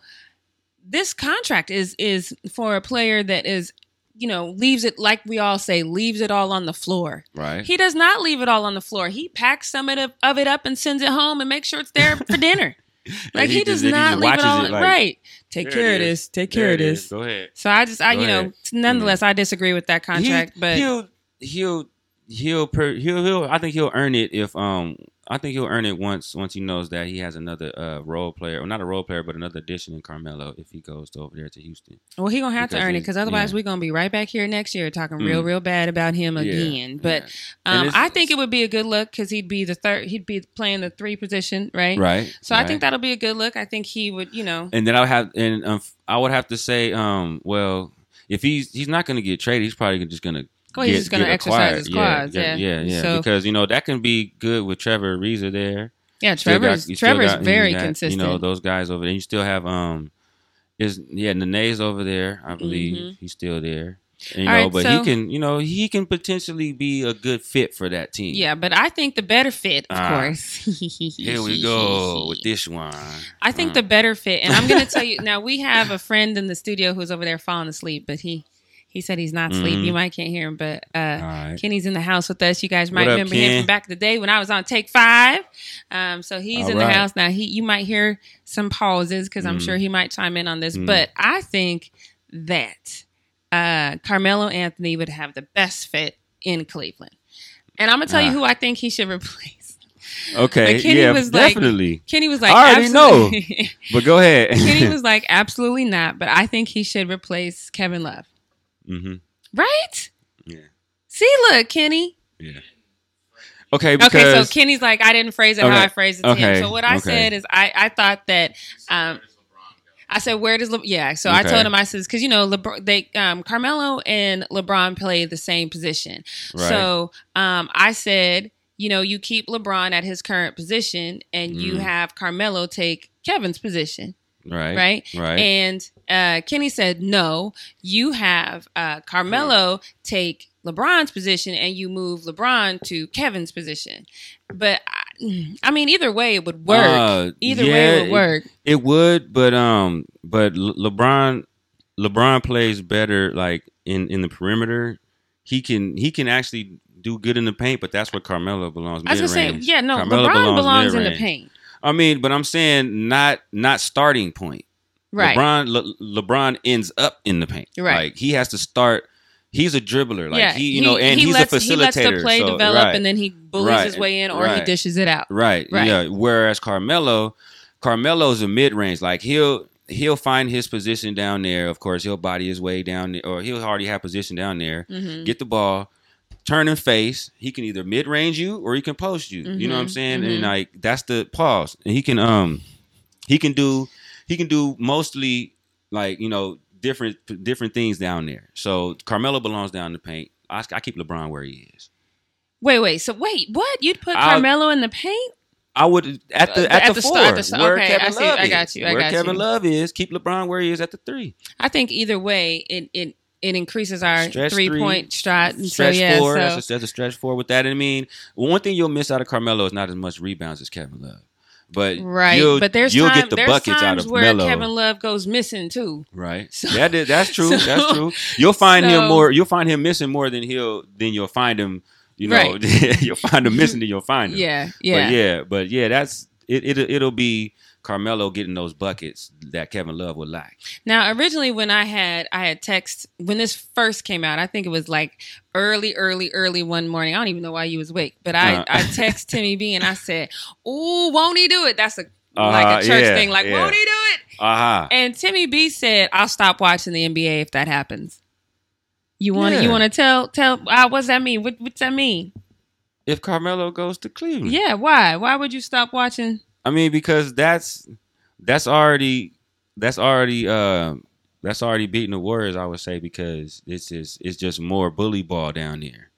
Speaker 1: this contract is is for a player that is, you know, leaves it like we all say, leaves it all on the floor.
Speaker 2: right.
Speaker 1: He does not leave it all on the floor. He packs some of of it up and sends it home and makes sure it's there for dinner. Like he,
Speaker 2: he
Speaker 1: does
Speaker 2: just- he
Speaker 1: not
Speaker 2: just
Speaker 1: leave it
Speaker 2: watches
Speaker 1: all
Speaker 2: it like,
Speaker 1: right. Take care of this. Take
Speaker 2: There
Speaker 1: care of this.
Speaker 2: Go ahead.
Speaker 1: So I just, I
Speaker 2: Go
Speaker 1: you know,
Speaker 2: ahead.
Speaker 1: nonetheless, I disagree with that contract.
Speaker 2: He-
Speaker 1: but
Speaker 2: he'll he'll he'll per, he'll he'll I think he'll earn it if um I think he'll earn it once once he knows that he has another uh role player or not a role player but another addition in Carmelo if he goes to over there to Houston.
Speaker 1: well, he gonna have to earn it because otherwise
Speaker 2: yeah.
Speaker 1: we're gonna be right back here next year talking real,
Speaker 2: Mm.
Speaker 1: real bad about him
Speaker 2: Yeah,
Speaker 1: again. But
Speaker 2: yeah.
Speaker 1: Um, I think it would be a good look because he'd be the third. He'd be playing the three position, right?
Speaker 2: right.
Speaker 1: So I think that'll be a good look. I think he would, you know.
Speaker 2: and then I would have and um, I would have to say um well if he's he's not going to get traded he's probably just going to
Speaker 1: Well, he's just gonna exercise his clause,
Speaker 2: yeah,
Speaker 1: yeah.
Speaker 2: yeah, yeah.
Speaker 1: So-
Speaker 2: because you know that can be good with Trevor Ariza there.
Speaker 1: Yeah,
Speaker 2: Still got-
Speaker 1: Trevor's Trevor's
Speaker 2: got-
Speaker 1: very
Speaker 2: got,
Speaker 1: consistent.
Speaker 2: You know those guys over there. You still have um, is yeah, Nene's over there. I believe
Speaker 1: Mhm.
Speaker 2: he's still there. And, you
Speaker 1: All
Speaker 2: know,
Speaker 1: right,
Speaker 2: but
Speaker 1: so-
Speaker 2: he can, you know, he can potentially be a good fit for that team.
Speaker 1: yeah, but I think the better fit, of
Speaker 2: Ah,
Speaker 1: course.
Speaker 2: Here we go with this one.
Speaker 1: I think
Speaker 2: Uh,
Speaker 1: the better fit, and I'm going to tell you now. We have a friend in the studio who's over there falling asleep, but he he said he's not asleep.
Speaker 2: Mhm.
Speaker 1: You might can't hear him, but uh,
Speaker 2: right.
Speaker 1: Kenny's in the house with us. You guys might
Speaker 2: What up,
Speaker 1: remember him from back in the day when I was on Take Five. Um, so he's
Speaker 2: All
Speaker 1: in the house now. He you might hear some pauses because I'm
Speaker 2: Mm.
Speaker 1: sure he might chime in on this.
Speaker 2: Mm.
Speaker 1: But I think that uh, Carmelo Anthony would have the best fit in Cleveland, and I'm gonna tell you
Speaker 2: Ah.
Speaker 1: who I think he should replace.
Speaker 2: Okay,
Speaker 1: But Kenny
Speaker 2: yeah,
Speaker 1: was like-
Speaker 2: definitely.
Speaker 1: Kenny was like,
Speaker 2: I already know. but go ahead.
Speaker 1: Kenny was like, absolutely not. But I think he should replace Kevin Love.
Speaker 2: Hmm
Speaker 1: Right?
Speaker 2: Yeah.
Speaker 1: See, look, Kenny.
Speaker 2: Yeah. Okay, because
Speaker 1: Okay, so Kenny's like, I didn't phrase it how I phrased it to
Speaker 2: okay,
Speaker 1: him. So what I
Speaker 2: okay.
Speaker 1: said is, I I thought that, um, I said, where does Le- yeah? So I told him, I said, because you know, LeBron, they um, Carmelo and LeBron play the same position.
Speaker 2: Right.
Speaker 1: So um, I said, you know, you keep LeBron at his current position, and you
Speaker 2: Mm.
Speaker 1: have Carmelo take Kevin's position,
Speaker 2: right,
Speaker 1: right?
Speaker 2: right.
Speaker 1: And uh, Kenny said, no, you have uh, Carmelo take LeBron's position and you move LeBron to Kevin's position. But I, I mean, either way, it would work.
Speaker 2: Uh,
Speaker 1: either
Speaker 2: yeah,
Speaker 1: way, it would work.
Speaker 2: It would, but um, but Le- LeBron, LeBron plays better like in in the perimeter. He can he can actually do good in the paint, but that's where Carmelo belongs.
Speaker 1: I was gonna say, yeah, no,
Speaker 2: Carmelo
Speaker 1: LeBron belongs, in the paint,
Speaker 2: I mean, but I'm saying not not starting point.
Speaker 1: right?
Speaker 2: LeBron Le- LeBron ends up in the paint.
Speaker 1: Right.
Speaker 2: Like he has to start. He's a dribbler. Like
Speaker 1: yeah,
Speaker 2: he, you know, and he's
Speaker 1: lets,
Speaker 2: a facilitator.
Speaker 1: He lets the play
Speaker 2: so-
Speaker 1: develop,
Speaker 2: right.
Speaker 1: and then he bullies
Speaker 2: Right,
Speaker 1: his way in, or he dishes it out.
Speaker 2: Right.
Speaker 1: Right.
Speaker 2: Yeah. Whereas Carmelo, Carmelo's a mid range. Like he'll he'll find his position down there. Of course, he'll body his way down there, or he'll already have position down there.
Speaker 1: hmm
Speaker 2: Get the ball, turn and face. He can either mid range you or he can post you. You know what I'm
Speaker 1: Mhm,
Speaker 2: saying?
Speaker 1: mhm.
Speaker 2: And like that's the pause. And he can um he can do he can do mostly like you know different different things down there. So Carmelo belongs down the paint. I, I keep LeBron where he is.
Speaker 1: Wait, wait. So wait, what? You'd put
Speaker 2: I'll-
Speaker 1: Carmelo in the paint?
Speaker 2: I would at the at,
Speaker 1: at
Speaker 2: the,
Speaker 1: the
Speaker 2: four
Speaker 1: st- at the st-
Speaker 2: where
Speaker 1: okay,
Speaker 2: Kevin
Speaker 1: I see.
Speaker 2: Love
Speaker 1: I got
Speaker 2: is.
Speaker 1: you, I
Speaker 2: where
Speaker 1: got
Speaker 2: Kevin
Speaker 1: you.
Speaker 2: Love is, keep LeBron where he is at the three.
Speaker 1: I think either way, it it it increases our
Speaker 2: Stretch
Speaker 1: three
Speaker 2: three,
Speaker 1: point shot. And
Speaker 2: Stretch
Speaker 1: so yeah,
Speaker 2: four,
Speaker 1: so
Speaker 2: that's, a, that's a stretch four with that. I mean, one thing you'll miss out of Carmelo is not as much rebounds as Kevin Love, but
Speaker 1: right.
Speaker 2: you'll,
Speaker 1: but there's
Speaker 2: you'll
Speaker 1: time,
Speaker 2: get the
Speaker 1: there's
Speaker 2: buckets out of
Speaker 1: where
Speaker 2: Melo.
Speaker 1: Kevin Love goes missing too.
Speaker 2: Right.
Speaker 1: So-
Speaker 2: that is, that's true.
Speaker 1: so-
Speaker 2: that's true. You'll find him more. You'll find him missing more than he'll than you'll find him. You know,
Speaker 1: Right.
Speaker 2: you'll find him missing than you'll find him.
Speaker 1: Yeah, yeah.
Speaker 2: But yeah, but yeah, that's it. It it'll be Carmelo getting those buckets that Kevin Love would lack.
Speaker 1: Now, originally, when I had I had text when this first came out, I think it was like early, early, early one morning. I don't even know why you was awake, but I
Speaker 2: Uh.
Speaker 1: I text Timmy B and I said, "Ooh, won't he do it?" That's a
Speaker 2: Uh-huh,
Speaker 1: like a church
Speaker 2: yeah,
Speaker 1: thing. Like,
Speaker 2: yeah.
Speaker 1: won't he do it?
Speaker 2: Aha.
Speaker 1: And Timmy B said, "I'll stop watching the NBA if that happens." You want
Speaker 2: Yeah.
Speaker 1: you want to tell tell uh, what's that mean? What, what's that mean?
Speaker 2: If Carmelo goes to Cleveland,
Speaker 1: Yeah, why? Why would you stop watching?
Speaker 2: I mean, because that's that's already that's already uh that's already beating the Warriors. I would say because it's just it's just more bully ball down there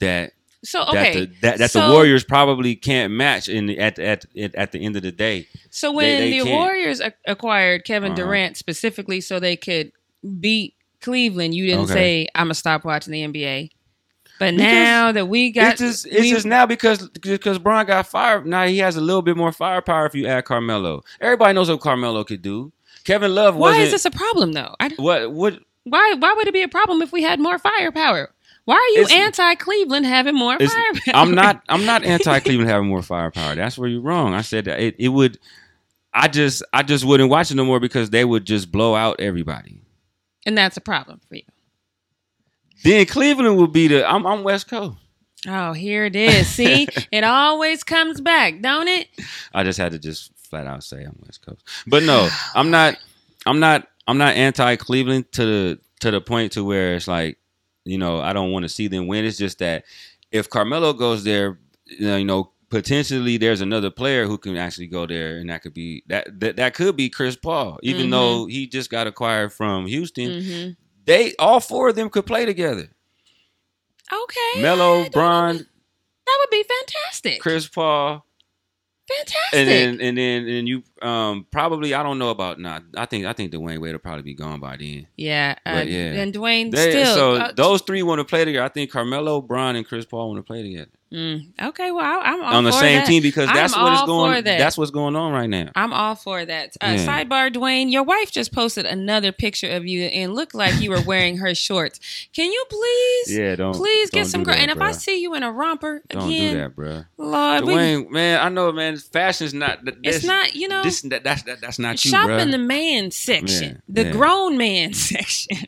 Speaker 2: that
Speaker 1: So
Speaker 2: that the that, that
Speaker 1: so-
Speaker 2: the Warriors probably can't match in the, at at at the end of the day.
Speaker 1: So when
Speaker 2: they
Speaker 1: the
Speaker 2: can't.
Speaker 1: Warriors acquired Kevin
Speaker 2: Uh-huh.
Speaker 1: Durant specifically so they could beat Cleveland, you didn't
Speaker 2: Okay.
Speaker 1: say I'm gonna stop watching the NBA. But
Speaker 2: Because
Speaker 1: now that we got,
Speaker 2: it's just it's
Speaker 1: we-
Speaker 2: just now because because Braun got fired. Now he has a little bit more firepower if you add Carmelo. Everybody knows what Carmelo could do. Kevin Love
Speaker 1: why is this a problem though? I,
Speaker 2: what what
Speaker 1: why why would it be a problem if we had more firepower? Why are you anti Cleveland having more firepower?
Speaker 2: I'm not. I'm not anti Cleveland having more firepower. That's where you're wrong. I said that it, it would. I just I just wouldn't watch it no more because they would just blow out everybody.
Speaker 1: and that's a problem for you.
Speaker 2: Then Cleveland would be the. I'm, I'm West Coast.
Speaker 1: Oh, here it is. See, it always comes back, don't it?
Speaker 2: I just had to just flat out say I'm West Coast. But no, I'm not. I'm not. I'm not anti Cleveland to the to the point to where it's like, you know, I don't want to see them win. It's just that if Carmelo goes there, you know, you know, potentially there's another player who can actually go there, and that could be that that, that could be Chris Paul, even
Speaker 1: Mhm.
Speaker 2: though he just got acquired from Houston.
Speaker 1: hmm
Speaker 2: They all four of them could play together.
Speaker 1: Okay,
Speaker 2: Melo, Bron,
Speaker 1: that would be fantastic.
Speaker 2: Chris Paul,
Speaker 1: fantastic.
Speaker 2: and then and then and you um probably I don't know about not. I think I think Dwyane Wade will probably be gone by then.
Speaker 1: yeah, uh,
Speaker 2: yeah.
Speaker 1: and Dwyane
Speaker 2: They,
Speaker 1: still.
Speaker 2: so
Speaker 1: uh,
Speaker 2: those three want to play together. I think Carmelo, Bron, and Chris Paul want to play together
Speaker 1: mm, okay, well, I'm all
Speaker 2: on the same
Speaker 1: that.
Speaker 2: team because
Speaker 1: I'm
Speaker 2: that's what is going.
Speaker 1: that.
Speaker 2: That's what's going on right now.
Speaker 1: I'm all for that. Uh,
Speaker 2: Yeah.
Speaker 1: Sidebar, Dwyane, your wife just posted another picture of you and looked like you were wearing her shorts. Can you please,
Speaker 2: Yeah, don't
Speaker 1: please get
Speaker 2: don't
Speaker 1: some
Speaker 2: do
Speaker 1: girl?
Speaker 2: that,
Speaker 1: And if I see you in a romper
Speaker 2: don't
Speaker 1: again,
Speaker 2: do that, bro.
Speaker 1: Lord, we,
Speaker 2: Dwyane, man, I know, man. Fashion's not.
Speaker 1: it's not. You know,
Speaker 2: This that, that's that, that's not you,
Speaker 1: shop
Speaker 2: bro.
Speaker 1: in the man section,
Speaker 2: Yeah,
Speaker 1: the grown man section.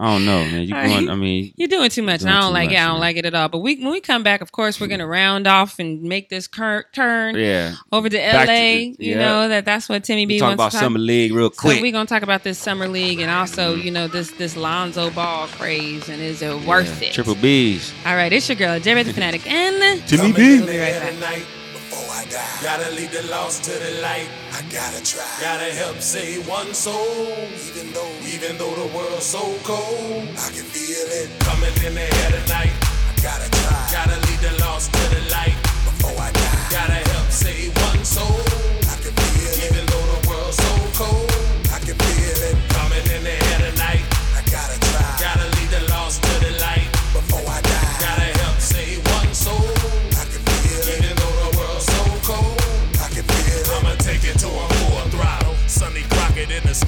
Speaker 2: I don't know, man. You
Speaker 1: All right.
Speaker 2: going? I mean,
Speaker 1: You're doing too much. and I don't
Speaker 2: too
Speaker 1: like it. I don't
Speaker 2: man.
Speaker 1: like it at all. But we, when we come back, of course, we're gonna round off and make this cur- turn
Speaker 2: yeah.
Speaker 1: over to
Speaker 2: Back to
Speaker 1: LA.
Speaker 2: the-
Speaker 1: you know that that's what Timmy
Speaker 2: We
Speaker 1: B
Speaker 2: talk
Speaker 1: wants
Speaker 2: about
Speaker 1: to talk
Speaker 2: summer league real
Speaker 1: So
Speaker 2: quick.
Speaker 1: we're gonna talk about this summer league and also, you know, this this Lonzo Ball craze and is it worth
Speaker 2: Yeah.
Speaker 1: it?
Speaker 2: Triple B's.
Speaker 1: All right, it's your girl, J Ray the Fanatic, and
Speaker 2: Timmy B.
Speaker 1: We'll be right back.
Speaker 4: tonight before I die. Gotta lead the lost to the light. I gotta try. Gotta help save one soul. Even though, even though the world's so cold, I can feel it coming in the air tonight. I gotta try. Gotta lead the lost to the light before I die. Gotta help save one soul.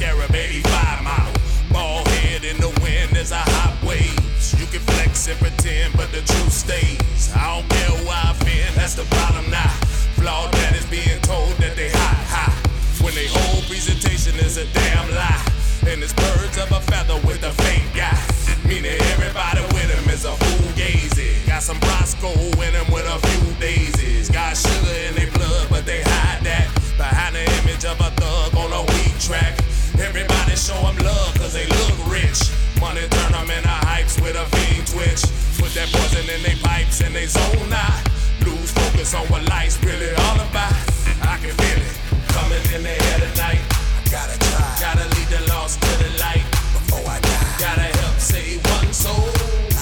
Speaker 4: Scarab 85 model. Ball head in the wind as I hot waves. You can flex and pretend, but the truth stays. I don't care who I've been, that's the bottom now. Flawed that is being told that they hot, hot. When they whole presentation is a damn lie. And it's birds of a feather with a fake guy. Meaning everybody with him is a fool gazy. Got some Roscoe in him with a few daisies. Got sugar in their blood, but they hide that. Behind the image of a thug on a weak track. Show 'em love cause they look rich. Money turn 'em into hypes with a fiend twitch. Put that poison in their pipes and they zone out. Lose focus on what life's really all about. I can feel it coming in the air tonight. I gotta try. Gotta lead the lost to the light before I die. Gotta help save one soul.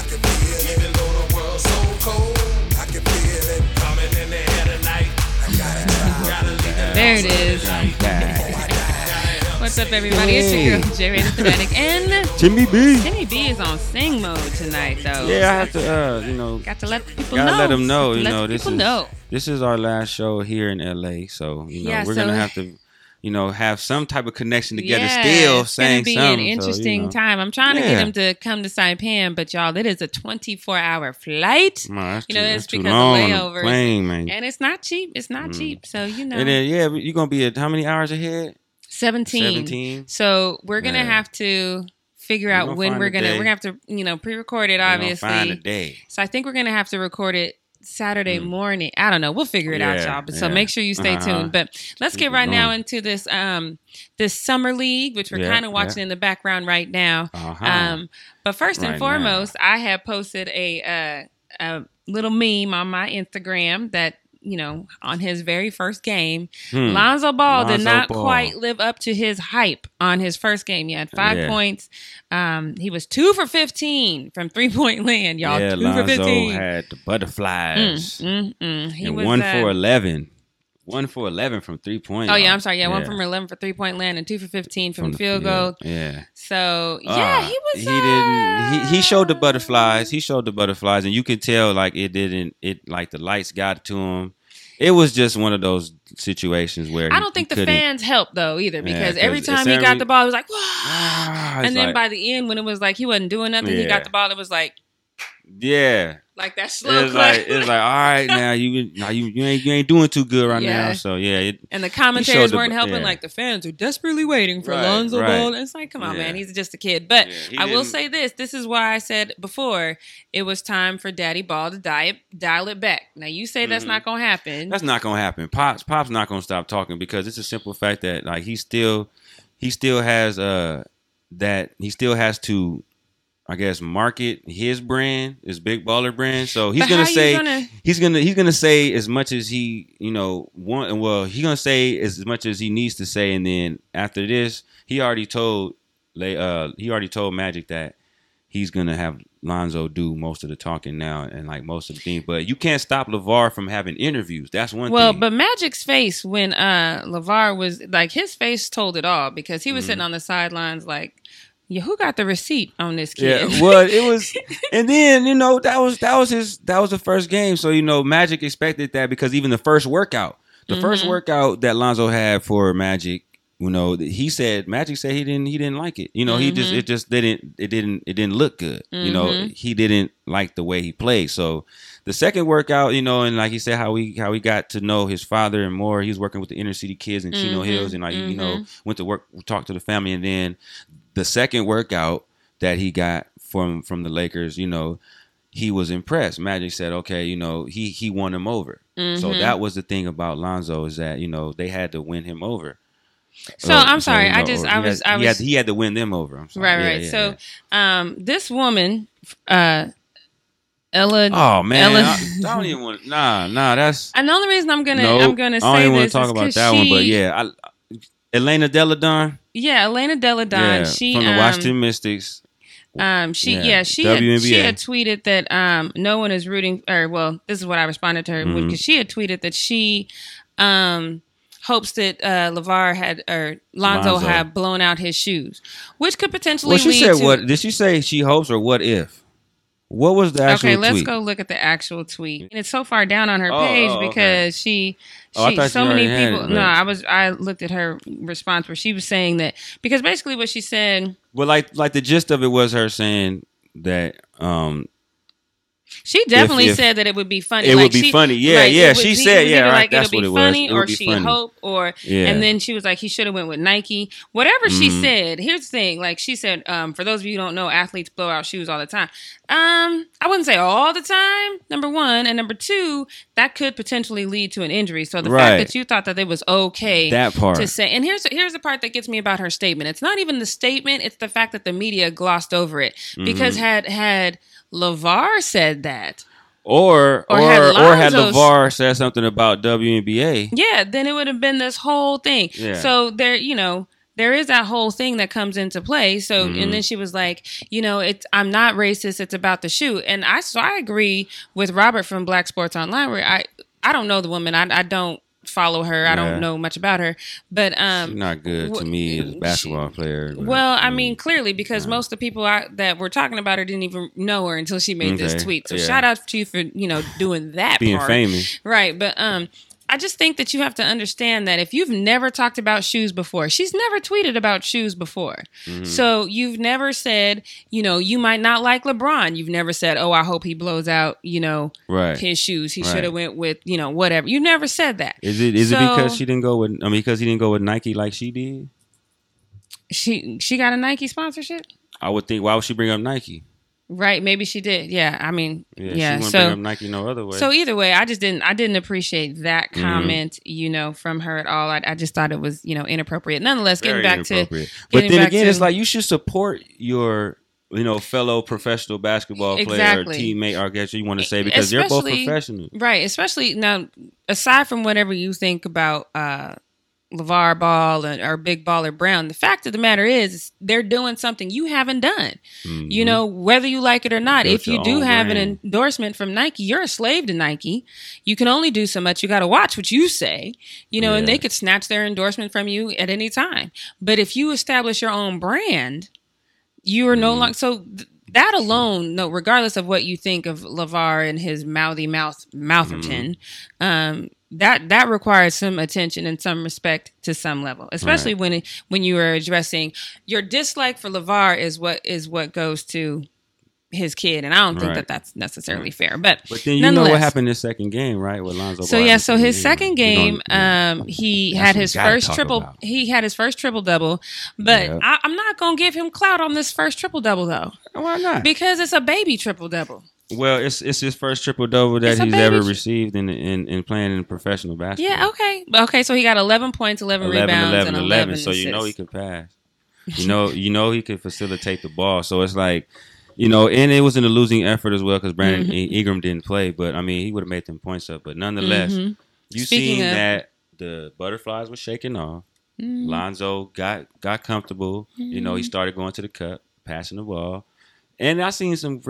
Speaker 4: I can feel it. Even though the world's so cold, I can feel it coming in the air tonight. I gotta try. Gotta lead the
Speaker 1: there it is. What's up, everybody? It's your girl, J Ray the Fanatic, and
Speaker 2: Timmy B.
Speaker 1: Timmy B is on sing mode tonight, though.
Speaker 2: Yeah, I have to, uh, you know,
Speaker 1: Got to let people
Speaker 2: gotta
Speaker 1: know.
Speaker 2: let them know. You
Speaker 1: Let
Speaker 2: know, this is
Speaker 1: know.
Speaker 2: this is our last show here in LA, so you know
Speaker 1: Yeah,
Speaker 2: we're
Speaker 1: so-
Speaker 2: gonna have to, you know, have some type of connection together.
Speaker 1: yeah,
Speaker 2: still
Speaker 1: it's
Speaker 2: saying
Speaker 1: gonna be
Speaker 2: something.
Speaker 1: an
Speaker 2: so, you
Speaker 1: interesting
Speaker 2: know.
Speaker 1: time. I'm trying to get him to come to Saipan, but y'all, it is a 24 hour flight, You know,
Speaker 2: too,
Speaker 1: it's because of
Speaker 2: long on the
Speaker 1: layovers.
Speaker 2: plane,
Speaker 1: and it's not cheap. It's not
Speaker 2: Mm.
Speaker 1: cheap. So you know,
Speaker 2: And then yeah, you're gonna be at how many hours ahead?
Speaker 1: 17.
Speaker 2: Seventeen.
Speaker 1: So we're gonna have to figure
Speaker 2: We're
Speaker 1: out when we're gonna we're gonna have to you know pre-record it
Speaker 2: We're
Speaker 1: obviously.
Speaker 2: find a day.
Speaker 1: So I think we're gonna have to record it Saturday
Speaker 2: Mm.
Speaker 1: morning. I don't know. We'll figure it out, y'all. But so make sure you stay
Speaker 2: Uh-huh.
Speaker 1: tuned. But let's get right now into this um this summer league, which we're
Speaker 2: Yeah,
Speaker 1: kind of watching
Speaker 2: yeah.
Speaker 1: in the background right now.
Speaker 2: Uh-huh.
Speaker 1: Um, but first and
Speaker 2: Right
Speaker 1: foremost, I have posted a uh, a little meme on my Instagram that. You know, on his very first game,
Speaker 2: Hmm.
Speaker 1: Lonzo Ball did not
Speaker 2: Ball.
Speaker 1: quite live up to his hype on his first game. He had five
Speaker 2: Yeah.
Speaker 1: points. Um, he was two for fifteen from three point land, y'all.
Speaker 2: yeah,
Speaker 1: two for fifteen.
Speaker 2: had the butterflies
Speaker 1: Mm, mm. He
Speaker 2: and
Speaker 1: was
Speaker 2: one
Speaker 1: uh,
Speaker 2: for eleven. One for eleven from three point.
Speaker 1: Oh yeah. I'm sorry. Yeah, one from eleven for three point land and two for fifteen from,
Speaker 2: the
Speaker 1: field goal.
Speaker 2: Yeah.
Speaker 1: So yeah,
Speaker 2: Ah,
Speaker 1: he was.
Speaker 2: He
Speaker 1: uh,
Speaker 2: didn't. He, he showed the butterflies. He showed the butterflies, and you could tell like it didn't. It like the lights got to him. It was just one of those situations where
Speaker 1: I don't think
Speaker 2: he
Speaker 1: the fans helped though either because
Speaker 2: 'cause
Speaker 1: every time he got the ball, it was like!
Speaker 2: Ah,
Speaker 1: and then
Speaker 2: like-
Speaker 1: by the end, when it was like he wasn't doing nothing, he got the ball. It was like
Speaker 2: yeah,
Speaker 1: like that slow
Speaker 2: it's
Speaker 1: clap.
Speaker 2: like it's like all right now you now you you ain't you ain't doing too good right
Speaker 1: Yeah.
Speaker 2: now. So yeah, it,
Speaker 1: and the commentators weren't helping.
Speaker 2: yeah.
Speaker 1: Like the fans are desperately waiting for
Speaker 2: Right,
Speaker 1: Lonzo
Speaker 2: right.
Speaker 1: Ball. It's like, come on,
Speaker 2: Yeah.
Speaker 1: man, he's just a kid. But I will say this: this is why I said before it was time for Daddy Ball to dial it, dial it back. Now you say that's
Speaker 2: Mhm.
Speaker 1: not going to happen.
Speaker 2: That's not gonna happen. Pops Pops not gonna stop talking because it's a simple fact that like he still he still has uh that he still has to I guess market his brand, his big baller brand. So he's
Speaker 1: But
Speaker 2: gonna say
Speaker 1: gonna-
Speaker 2: he's gonna he's gonna say as much as he you know want. Well, he's gonna say as much as he needs to say, and then after this, he already told uh he already told Magic that he's gonna have Lonzo do most of the talking now and like most of the things. But you can't stop LaVar from having interviews. That's one
Speaker 1: Well,
Speaker 2: thing.
Speaker 1: but Magic's face when uh LaVar was like his face told it all because he was
Speaker 2: Mm-hmm.
Speaker 1: sitting on the sidelines like, yeah, who got the receipt on this kid?
Speaker 2: Yeah, well, it was, and then you know that was that was his that was the first game, so you know Magic expected that because even the first workout, the first
Speaker 1: Mhm.
Speaker 2: workout that Lonzo had for Magic, you know, he said Magic said he didn't he didn't like it. You know, he just
Speaker 1: Mhm.
Speaker 2: it just didn't it didn't it didn't look good. You know,
Speaker 1: Mhm.
Speaker 2: he didn't like the way he played. So the second workout, you know, and like he said how he how he got to know his father and more. He was working with the inner city kids in Chino
Speaker 1: Mhm,
Speaker 2: Hills, and like you know went to work talk to the family, and then the second workout that he got from from the Lakers, you know, he was impressed. Magic said, "Okay, you know, he he won him over." So
Speaker 1: Mhm.
Speaker 2: that was the thing about Lonzo is that you know they had to win him over.
Speaker 1: So,
Speaker 2: Uh,
Speaker 1: I'm sorry,
Speaker 2: you
Speaker 1: I just- I was-
Speaker 2: had,
Speaker 1: I
Speaker 2: he, had,
Speaker 1: was-
Speaker 2: he had to win them over. I'm sorry.
Speaker 1: Right,
Speaker 2: Yeah,
Speaker 1: right.
Speaker 2: yeah,
Speaker 1: so,
Speaker 2: yeah.
Speaker 1: um, this woman, uh, Ella.
Speaker 2: oh man,
Speaker 1: Ellen-
Speaker 2: I, I don't even want. Nah, nah, that's
Speaker 1: and the only reason I'm gonna
Speaker 2: no.
Speaker 1: I'm gonna
Speaker 2: I
Speaker 1: say
Speaker 2: don't even want
Speaker 1: this
Speaker 2: to talk
Speaker 1: is
Speaker 2: about that one, but
Speaker 1: she-
Speaker 2: yeah, I, Elena Delle Donne,
Speaker 1: yeah, Elena Delle Donne.
Speaker 2: yeah,
Speaker 1: she
Speaker 2: from the
Speaker 1: um,
Speaker 2: Washington Mystics.
Speaker 1: Um, she
Speaker 2: Yeah,
Speaker 1: yeah, she had, she had tweeted that um no one is rooting or well this is what I responded to her because she had tweeted that she um hopes that uh LaVar had or Lonzo,
Speaker 2: Lonzo.
Speaker 1: had blown out his shoes, which could potentially
Speaker 2: Well, she said
Speaker 1: to,
Speaker 2: what? Did she say she hopes or what if? What was the actual
Speaker 1: Okay, let's
Speaker 2: tweet?
Speaker 1: go look at the actual tweet. And it's so far down on her
Speaker 2: Oh,
Speaker 1: page
Speaker 2: oh, okay.
Speaker 1: because she,
Speaker 2: Oh, I
Speaker 1: she so
Speaker 2: you
Speaker 1: many people.
Speaker 2: it,
Speaker 1: no, I was I looked at her response where she was saying that because basically what she said,
Speaker 2: Well, like like the gist of it was her saying that um
Speaker 1: she definitely
Speaker 2: if-
Speaker 1: said that it would be funny.
Speaker 2: it
Speaker 1: like
Speaker 2: would be
Speaker 1: she,
Speaker 2: funny. Yeah,
Speaker 1: like,
Speaker 2: yeah. She
Speaker 1: he
Speaker 2: said, yeah, right.
Speaker 1: like
Speaker 2: That's
Speaker 1: it'll
Speaker 2: what
Speaker 1: be
Speaker 2: it was.
Speaker 1: funny
Speaker 2: It
Speaker 1: or
Speaker 2: be
Speaker 1: she
Speaker 2: funny.
Speaker 1: hope or
Speaker 2: Yeah.
Speaker 1: and then she was like he should have went with Nike. Whatever she
Speaker 2: Mhm.
Speaker 1: said. Here's the thing. Like she said, um, for those of you who don't know, athletes blow out shoes all the time. Um, I wouldn't say all the time. Number one and number two, that could potentially lead to an injury. So the
Speaker 2: Right.
Speaker 1: fact that you thought that it was okay
Speaker 2: that part.
Speaker 1: to say and here's here's the part that gets me about her statement it's not even the statement it's the fact that the media glossed over it because
Speaker 2: Mm-hmm.
Speaker 1: had had LaVar said that
Speaker 2: or
Speaker 1: Or
Speaker 2: or
Speaker 1: had
Speaker 2: or had LaVar said something about WNBA.
Speaker 1: yeah then it would have been this whole thing
Speaker 2: Yeah.
Speaker 1: so there you know there is that whole thing that comes into play so
Speaker 2: Mhm.
Speaker 1: and then she was like you know it's i'm not racist it's about the shoe and i so i agree with robert from black sports online where i i don't know the woman i, I don't follow her i don't know much about her but um
Speaker 2: She's not good to me as a
Speaker 1: she-
Speaker 2: basketball player. but,
Speaker 1: Well, I mean, clearly, because
Speaker 2: Yeah.
Speaker 1: most of the people I, that were talking about her didn't even know her until she made
Speaker 2: Okay,
Speaker 1: this tweet. So
Speaker 2: yeah.
Speaker 1: shout out to you for you know doing that
Speaker 2: being
Speaker 1: part.
Speaker 2: famous.
Speaker 1: right? But um, I just think that you have to understand that if you've never talked about shoes before, she's never tweeted about shoes before.
Speaker 2: Mhm.
Speaker 1: So you've never said, you know, you might not like LeBron. You've never said, oh, I hope he blows out, you know,
Speaker 2: right.
Speaker 1: his shoes. He
Speaker 2: Right.
Speaker 1: should have went with, you know, whatever. You never said that.
Speaker 2: Is it is it because she didn't go with? I mean, because he didn't go with Nike like she did.
Speaker 1: She she got a Nike sponsorship.
Speaker 2: I would think. Why would she bring up Nike?
Speaker 1: Right, maybe she did. Yeah, I mean,
Speaker 2: Yeah,
Speaker 1: yeah. so
Speaker 2: Nike no other way.
Speaker 1: So either way, I just didn't I didn't appreciate that
Speaker 2: Mhm.
Speaker 1: comment, you know, from her at all. I, I just thought it was, you know, inappropriate. Nonetheless,
Speaker 2: Very
Speaker 1: getting back to
Speaker 2: inappropriate. But then again,
Speaker 1: to-
Speaker 2: it's like you should support your you know fellow professional basketball player
Speaker 1: Exactly.
Speaker 2: or teammate, or I guess you want to say because you're both professional.
Speaker 1: right, especially now aside from whatever you think about uh LaVar Ball and, or Big Baller Brand, the fact of the matter is, they're doing something you haven't done.
Speaker 2: Mhm.
Speaker 1: You know, whether you like it or not, if you do have
Speaker 2: brand.
Speaker 1: an endorsement from Nike, you're a slave to Nike. You can only do so much. You got to watch what you say, you know, and they could snatch their endorsement from you at any time. But if you establish your own brand, you are no
Speaker 2: Mhm.
Speaker 1: longer so. Th- that alone, no, regardless of what you think of LaVar and his mouthy mouth Moutherton,
Speaker 2: Mm-hmm.
Speaker 1: um, that that requires some attention and some respect to some level, especially when it, when you are addressing your dislike for LaVar is what is what goes to his kid, and I don't think
Speaker 2: Right.
Speaker 1: that that's necessarily fair. But
Speaker 2: But then you know what happened this second game, right? With Lonzo.
Speaker 1: so yeah, so his second game, um, he had his first triple.
Speaker 2: about.
Speaker 1: He had his first triple double, but. I, I'm not gonna give him clout on this first triple double though,
Speaker 2: why not?
Speaker 1: because it's a baby triple double.
Speaker 2: Well, it's it's his first triple double that he's ever
Speaker 1: tri-
Speaker 2: received in, in in playing in professional basketball.
Speaker 1: Yeah, okay, okay. So he got 11 points, 11,
Speaker 2: 11,
Speaker 1: rebounds,
Speaker 2: 11,
Speaker 1: and
Speaker 2: 11,
Speaker 1: 11
Speaker 2: So you know he could pass. You know, you know he could facilitate the ball. So it's like, you know, and it was in a losing effort as well because Brandon
Speaker 1: Mhm.
Speaker 2: Ingram didn't play. But I mean, he would have made them points up. But nonetheless,
Speaker 1: Mhm.
Speaker 2: you
Speaker 1: Speaking
Speaker 2: seen
Speaker 1: of-
Speaker 2: that the butterflies were shaking off.
Speaker 1: Mhm.
Speaker 2: Lonzo got got comfortable. You know, he
Speaker 1: Mhm.
Speaker 2: started going to the cup, passing the ball, and I seen some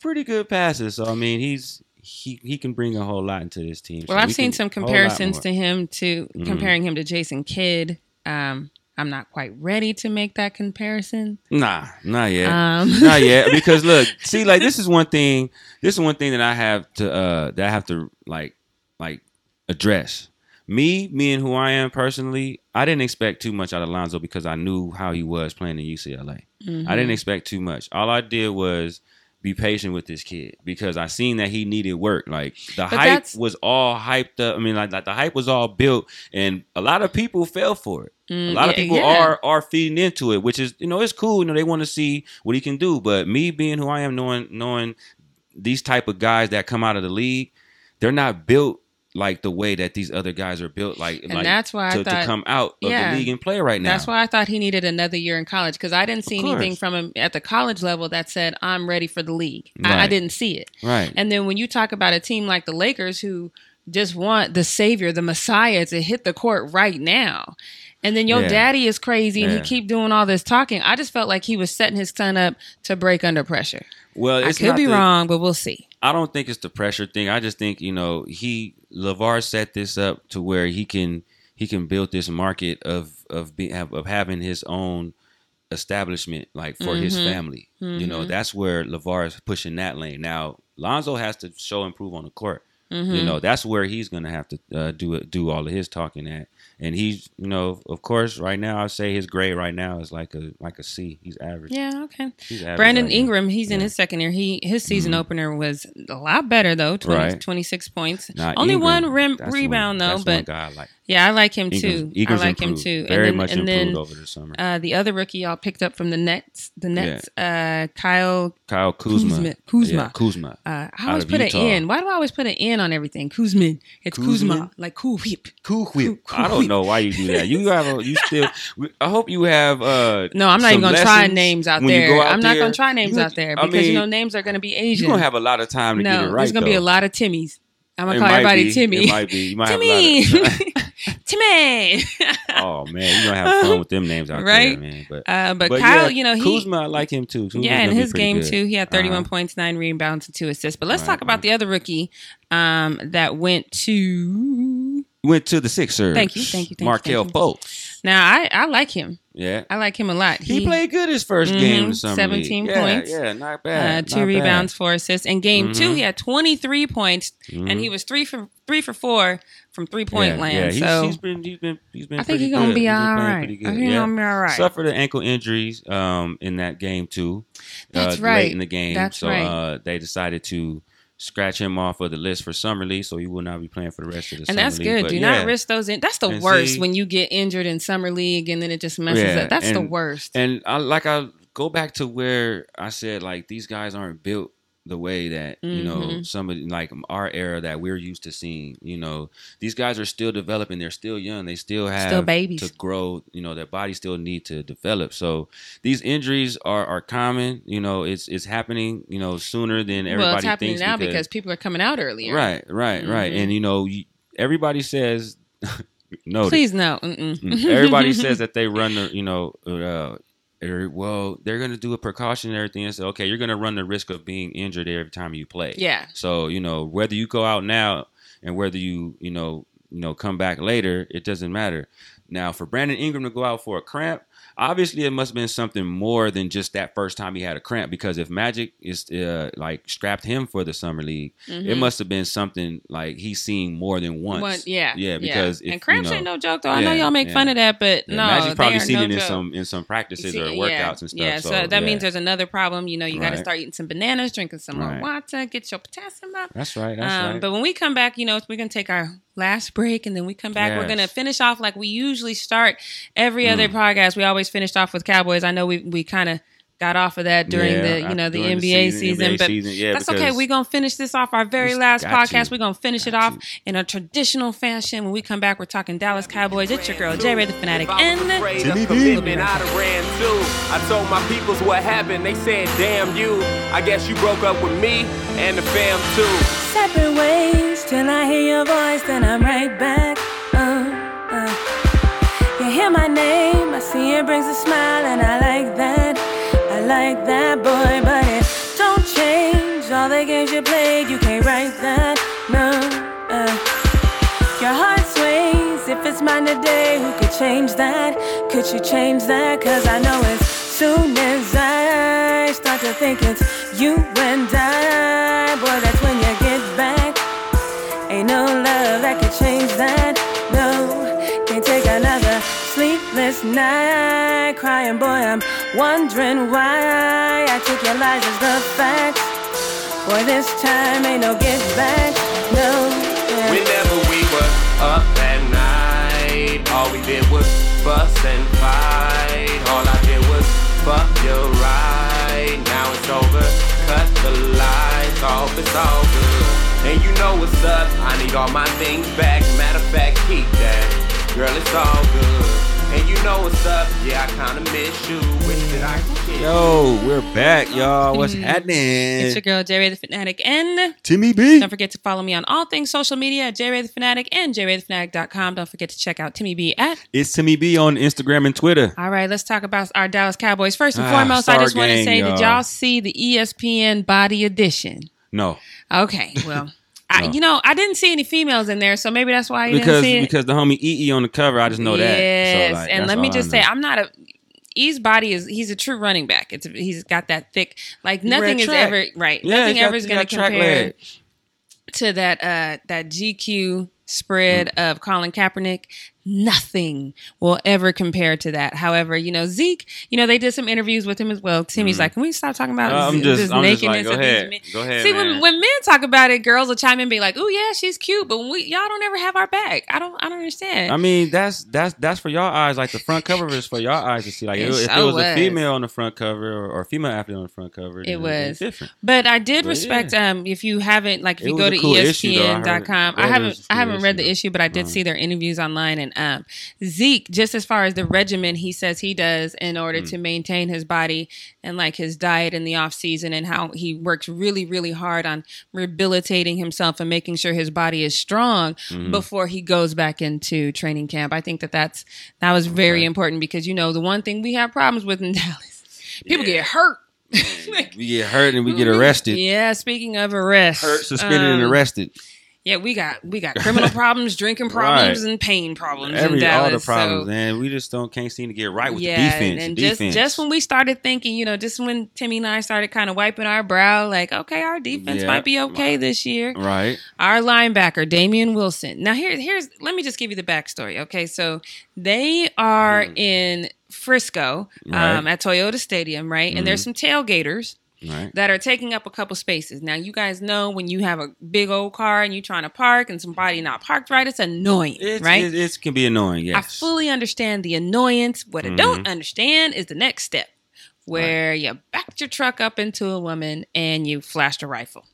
Speaker 2: pretty good passes. So I mean, he's he he can bring a whole lot into this team.
Speaker 1: Well,
Speaker 2: So
Speaker 1: I've
Speaker 2: we
Speaker 1: seen some comparisons to him to
Speaker 2: Mhm.
Speaker 1: comparing him to Jason Kidd. Um, I'm not quite ready to make that comparison.
Speaker 2: Nah, not yet.
Speaker 1: Um,
Speaker 2: Not yet, because look, see, like this is one thing. This is one thing that I have to uh that I have to like like address. Me, me, and who I am personally, I didn't expect too much out of Lonzo because I knew how he was playing in UCLA.
Speaker 1: mhm.
Speaker 2: I didn't expect too much. All I did was be patient with this kid because I seen that he needed work. Like the
Speaker 1: But
Speaker 2: hype was all hyped up. I mean, like, like the hype was all built, and a lot of people fell for it.
Speaker 1: Mm,
Speaker 2: a lot of people
Speaker 1: yeah.
Speaker 2: are are feeding into it, which is you know it's cool. You know they want to see what he can do. But me being who I am, knowing knowing these type of guys that come out of the league, they're not built like the way that these other guys are built. Like
Speaker 1: And
Speaker 2: like
Speaker 1: that's why I
Speaker 2: to, to come out of
Speaker 1: yeah.
Speaker 2: the league and play right now.
Speaker 1: That's why I thought he needed another year in college because I didn't see anything from him at the college level that said I'm ready for the league. I, I didn't see it.
Speaker 2: right.
Speaker 1: And then when you talk about a team like the Lakers who just want the savior, the messiah to hit the court right now. And then your
Speaker 2: Yeah.
Speaker 1: daddy is crazy and
Speaker 2: Yeah.
Speaker 1: he keep doing all this talking. I just felt like he was setting his son up to break under pressure.
Speaker 2: well,
Speaker 1: I could be
Speaker 2: the-
Speaker 1: wrong, but we'll see.
Speaker 2: I don't think it's the pressure thing. I just think you know he LaVar set this up to where he can he can build this market of of being of having his own establishment like for his
Speaker 1: Mhm.
Speaker 2: family. You know that's where LaVar is pushing that lane. Now Lonzo has to show and prove on the court.
Speaker 1: Mm-hmm.
Speaker 2: You know that's where he's gonna have to uh, do it, do all of his talking at. And he's you know of course right now I say his grade right now is like a like a C. He's average.
Speaker 1: Yeah, okay.
Speaker 2: Average
Speaker 1: Brandon
Speaker 2: right now.
Speaker 1: Ingram, he's in his second year. He his season
Speaker 2: Mhm.
Speaker 1: opener was a lot better though, 20,
Speaker 2: Right.
Speaker 1: 26 points.
Speaker 2: Nah,
Speaker 1: Only
Speaker 2: Ingram,
Speaker 1: one rim, rebound
Speaker 2: one,
Speaker 1: though, but
Speaker 2: guy I like.
Speaker 1: yeah, I like him
Speaker 2: Ingram's-
Speaker 1: too.
Speaker 2: Ingram's
Speaker 1: I like
Speaker 2: improved.
Speaker 1: him too.
Speaker 2: Very
Speaker 1: and then,
Speaker 2: much
Speaker 1: and
Speaker 2: improved
Speaker 1: then
Speaker 2: over the summer.
Speaker 1: uh, the other rookie y'all picked up from the Nets, the Nets, uh, Kyle
Speaker 2: Kyle Kuzma.
Speaker 1: Kuzma. Kuzma.
Speaker 2: Yeah, Kuzma.
Speaker 1: Uh, I always put
Speaker 2: Utah.
Speaker 1: an N. Why do I always put an N on everything? Kuzman. It's Kuzma. Like cool whip.
Speaker 2: Cool
Speaker 1: whip.
Speaker 2: I don't know why you do that. You have a, you still. I hope you have. uh
Speaker 1: No, I'm not even gonna try names out there.
Speaker 2: out
Speaker 1: I'm not gonna try names
Speaker 2: You-
Speaker 1: out there
Speaker 2: I
Speaker 1: because you know names are gonna be Asian.
Speaker 2: You're gonna have a lot of time to
Speaker 1: no,
Speaker 2: get it right.
Speaker 1: there's gonna be a lot of Timmys. I'm gonna
Speaker 2: It
Speaker 1: call everybody
Speaker 2: be.
Speaker 1: Timmy.
Speaker 2: It might be. You might
Speaker 1: Timmy.
Speaker 2: have a lot of,
Speaker 1: Timmy.
Speaker 2: Oh man, you're gonna have fun with them names out
Speaker 1: Right?
Speaker 2: there, man. But
Speaker 1: Uh, but,
Speaker 2: but
Speaker 1: Kyle,
Speaker 2: yeah,
Speaker 1: you know, he
Speaker 2: Kuzma, I like him too. Kuzma's
Speaker 1: yeah, in his game
Speaker 2: good.
Speaker 1: too, he had 31
Speaker 2: Uh-huh.
Speaker 1: points, nine rebounds, and two assists. But let's
Speaker 2: Right,
Speaker 1: talk about
Speaker 2: right.
Speaker 1: the other rookie um, that went to.
Speaker 2: Went to the Sixers.
Speaker 1: Thank you, thank you, thank you, Markelle you.
Speaker 2: Fultz.
Speaker 1: Now, I, I like him.
Speaker 2: Yeah.
Speaker 1: I like him a lot.
Speaker 2: He, played good his 1st
Speaker 1: Mhm,
Speaker 2: game in the summer
Speaker 1: 17
Speaker 2: league.
Speaker 1: Points.
Speaker 2: Yeah, not
Speaker 1: uh,
Speaker 2: bad.
Speaker 1: two
Speaker 2: not
Speaker 1: rebounds, four assists. In game two,
Speaker 2: Mhm.
Speaker 1: he had 23 points,
Speaker 2: bad.
Speaker 1: and he was three for three for four from three point
Speaker 2: yeah,
Speaker 1: land.
Speaker 2: Yeah, he's,
Speaker 1: so
Speaker 2: he's been he's been he's been.
Speaker 1: I think he's gonna
Speaker 2: good.
Speaker 1: be
Speaker 2: He's
Speaker 1: all right. I think he's
Speaker 2: yeah.
Speaker 1: gonna be all right.
Speaker 2: Suffered an ankle injuries um in that game too.
Speaker 1: That's
Speaker 2: uh,
Speaker 1: right.
Speaker 2: Late in the game,
Speaker 1: That's
Speaker 2: so
Speaker 1: right.
Speaker 2: uh, they decided to scratch him off of the list for summer league, so he will not be playing for the rest of the
Speaker 1: and that's
Speaker 2: league.
Speaker 1: good.
Speaker 2: But
Speaker 1: Do
Speaker 2: yeah.
Speaker 1: not risk those in. That's the
Speaker 2: And
Speaker 1: worst
Speaker 2: see-
Speaker 1: when you get injured in summer league and then it just messes
Speaker 2: Yeah,
Speaker 1: up. That's the worst.
Speaker 2: And I like I go back to where I said like these guys aren't built the way that you know
Speaker 1: Mhm.
Speaker 2: some of like our era that we're used to seeing. You know, these guys are still developing. They're still young. They still have
Speaker 1: Still babies.
Speaker 2: to grow. You know, their bodies still need to develop. So these injuries are are common. You know, it's it's happening. You know, sooner than everybody
Speaker 1: well, it's happening
Speaker 2: thinks
Speaker 1: now because, people are coming out earlier.
Speaker 2: right, right, right.
Speaker 1: Mhm.
Speaker 2: And you know, everybody says no.
Speaker 1: Please no. Mm-mm.
Speaker 2: Mm. Everybody says that they run the, you know, uh, er, well, they're going to do a precautionary thing and say, okay, you're going to run the risk of being injured every time you play.
Speaker 1: Yeah.
Speaker 2: So you know, whether you go out now and whether you, you know, you know, come back later, it doesn't matter. Now, for Brandon Ingram to go out for a cramp, obviously it must have been something more than just that first time he had a cramp. Because if Magic is uh, like strapped him for the summer league, it
Speaker 1: Mhm.
Speaker 2: must have been something like he's seen more than once.
Speaker 1: One- yeah.
Speaker 2: yeah, because if,
Speaker 1: and cramps
Speaker 2: you know,
Speaker 1: ain't no joke though. I know y'all make
Speaker 2: yeah.
Speaker 1: fun of that, but
Speaker 2: yeah,
Speaker 1: no,
Speaker 2: Magic's probably seen
Speaker 1: no
Speaker 2: it in
Speaker 1: joke.
Speaker 2: some in some practices
Speaker 1: See,
Speaker 2: or
Speaker 1: yeah,
Speaker 2: workouts and stuff.
Speaker 1: Yeah, so,
Speaker 2: so
Speaker 1: that
Speaker 2: yeah.
Speaker 1: means there's another problem. You know, you got to start eating some bananas, drinking some more
Speaker 2: Right.
Speaker 1: water, get your potassium up.
Speaker 2: that's right. That's
Speaker 1: Um,
Speaker 2: right.
Speaker 1: But when we come back, you know, we're gonna take our last break, and then we come back. We're gonna finish off like we usually start every other
Speaker 2: Mm.
Speaker 1: podcast. We always finished off with Cowboys. I know we we kind of got off of that during
Speaker 2: Yeah,
Speaker 1: the you know
Speaker 2: after-
Speaker 1: the
Speaker 2: during
Speaker 1: NBA season,
Speaker 2: NBA
Speaker 1: but
Speaker 2: season, yeah,
Speaker 1: that's okay. We're gonna finish this off our very last podcast.
Speaker 2: to.
Speaker 1: We're gonna finish it off
Speaker 2: to.
Speaker 1: in a traditional fashion. When we come back, we're talking Dallas Cowboys. It's your girl J Ray the Fanatic,
Speaker 5: If I was
Speaker 1: and
Speaker 5: afraid
Speaker 2: Timmy
Speaker 5: of I'd ran too. I told my peoples what happened. They said, damn you. I guess you broke up with me and the fam too.
Speaker 6: separate ways till I hear your voice, then I'm right back. Uh, uh. You hear my name, I see it brings a smile, and I like that. I like that boy, but it don't change all the games you played. You can't write that, no. Uh. Your heart sways if it's mine today. Who could change that? Could you change that? Cause I know as soon as I start to think it's you and I, boy, that's when you get back. Ain't no love that could sleepless night crying, boy. I'm wondering why I took your lies as the facts. Boy, this time ain't no get back. No. yeah.
Speaker 5: Whenever we were up at night, all we did was fuss and fight. All I did was fuck you right. Now it's over, cut the lights off, it's all good. And you know what's up, I need all my things back. Matter of fact, keep that. Girl, it's all good. And you know what's up, yeah, I kinda miss you. Wish that I could kiss.
Speaker 2: Yo, we're back, y'all. What's happening?
Speaker 1: It's your girl, J Ray the Fanatic, and
Speaker 2: Timmy B.
Speaker 1: don't forget to follow me on all things social media at J Ray the Fanatic and JRayTheFanatic.com. Don't forget to check out Timmy B at.
Speaker 2: It's Timmy B on Instagram and Twitter.
Speaker 1: All right, let's talk about our Dallas Cowboys. First and
Speaker 2: Ah,
Speaker 1: foremost, I just want to say, did
Speaker 2: y'all.
Speaker 1: y'all see the ESPN Body Edition?
Speaker 2: No,
Speaker 1: Okay, well. I,
Speaker 2: No.
Speaker 1: you know, I didn't see any females in there, so maybe that's why you
Speaker 2: because
Speaker 1: didn't see it.
Speaker 2: because the homie EE on the cover, I just know that.
Speaker 1: Yes,
Speaker 2: So, like,
Speaker 1: and let me just say. I'm not a. E's body is he's a true running back. It's he's got that thick like nothing is ever right.
Speaker 2: Yeah,
Speaker 1: nothing
Speaker 2: got-
Speaker 1: ever is going to compare
Speaker 2: legs.
Speaker 1: to that uh that GQ spread
Speaker 2: Mm.
Speaker 1: of Colin Kaepernick. Nothing will ever compare to that. However, you know Zeke, you know they did some interviews with him as well. Timmy's like, can we stop talking about
Speaker 2: Uh, Mm-hmm. I'm just-
Speaker 1: this
Speaker 2: I'm just like,
Speaker 1: nakedness
Speaker 2: go
Speaker 1: of these
Speaker 2: ahead.
Speaker 1: men?
Speaker 2: Go ahead,
Speaker 1: See, when
Speaker 2: man.
Speaker 1: when men talk about it, girls will chime in and be like, "Oh yeah, she's cute," but we y'all don't ever have our back. I don't I don't understand.
Speaker 2: I mean, that's that's that's for y'all eyes. Like the front cover is for y'all eyes to see. Like
Speaker 1: It
Speaker 2: if it was,
Speaker 1: was.
Speaker 2: a female on the front cover or, or a female athlete on the front cover,
Speaker 1: It was.
Speaker 2: different.
Speaker 1: But I did
Speaker 2: But
Speaker 1: respect
Speaker 2: yeah.
Speaker 1: um if you haven't like if
Speaker 2: It
Speaker 1: you go to
Speaker 2: cool. I
Speaker 1: ESPN.com.
Speaker 2: I
Speaker 1: I haven't I haven't read the
Speaker 2: issue,
Speaker 1: issue, but I did
Speaker 2: Uh-huh.
Speaker 1: see their interviews online and um Zeke, just as far as the regimen he says he does in order
Speaker 2: Mm.
Speaker 1: to maintain his body and like his diet in the off season and how he works really, really hard on rehabilitating himself and making sure his body is strong
Speaker 2: Mm-hmm.
Speaker 1: before he goes back into training camp. I think that that's that was very
Speaker 2: Okay.
Speaker 1: important because you know the one thing we have problems with in Dallas, people get hurt.
Speaker 2: We get hurt and we get arrested.
Speaker 1: Yeah, speaking of arrest,
Speaker 2: Hurt, suspended, and
Speaker 1: um,
Speaker 2: arrested.
Speaker 1: Yeah, we got we got criminal problems, drinking problems,
Speaker 2: Right.
Speaker 1: and pain problems in
Speaker 2: Every
Speaker 1: Dallas.
Speaker 2: all the problems,
Speaker 1: so,
Speaker 2: man. We just don't can't seem to get right with
Speaker 1: yeah,
Speaker 2: the defense.
Speaker 1: and just
Speaker 2: defense.
Speaker 1: just when we started thinking, you know, just when Timmy and I started kind of wiping our brow, like, okay, our defense
Speaker 2: Yeah.
Speaker 1: might be okay this year.
Speaker 2: right.
Speaker 1: Our linebacker, Damien Wilson. Now here, here's let me just give you the backstory. Okay, so they are in Frisco
Speaker 2: Hmm. Right. Mm-hmm.
Speaker 1: um, at Toyota Stadium, right? And there's some tailgaters
Speaker 2: Right.
Speaker 1: that are taking up a couple spaces. Now, you guys know when you have a big old car and you're trying to park and somebody not parked right, it's annoying,
Speaker 2: It's,
Speaker 1: right?
Speaker 2: It, it can be annoying. Yes.
Speaker 1: I fully understand the annoyance. What I
Speaker 2: Mm-hmm.
Speaker 1: don't understand is the next step where you backed your truck up into a woman and you flashed a rifle.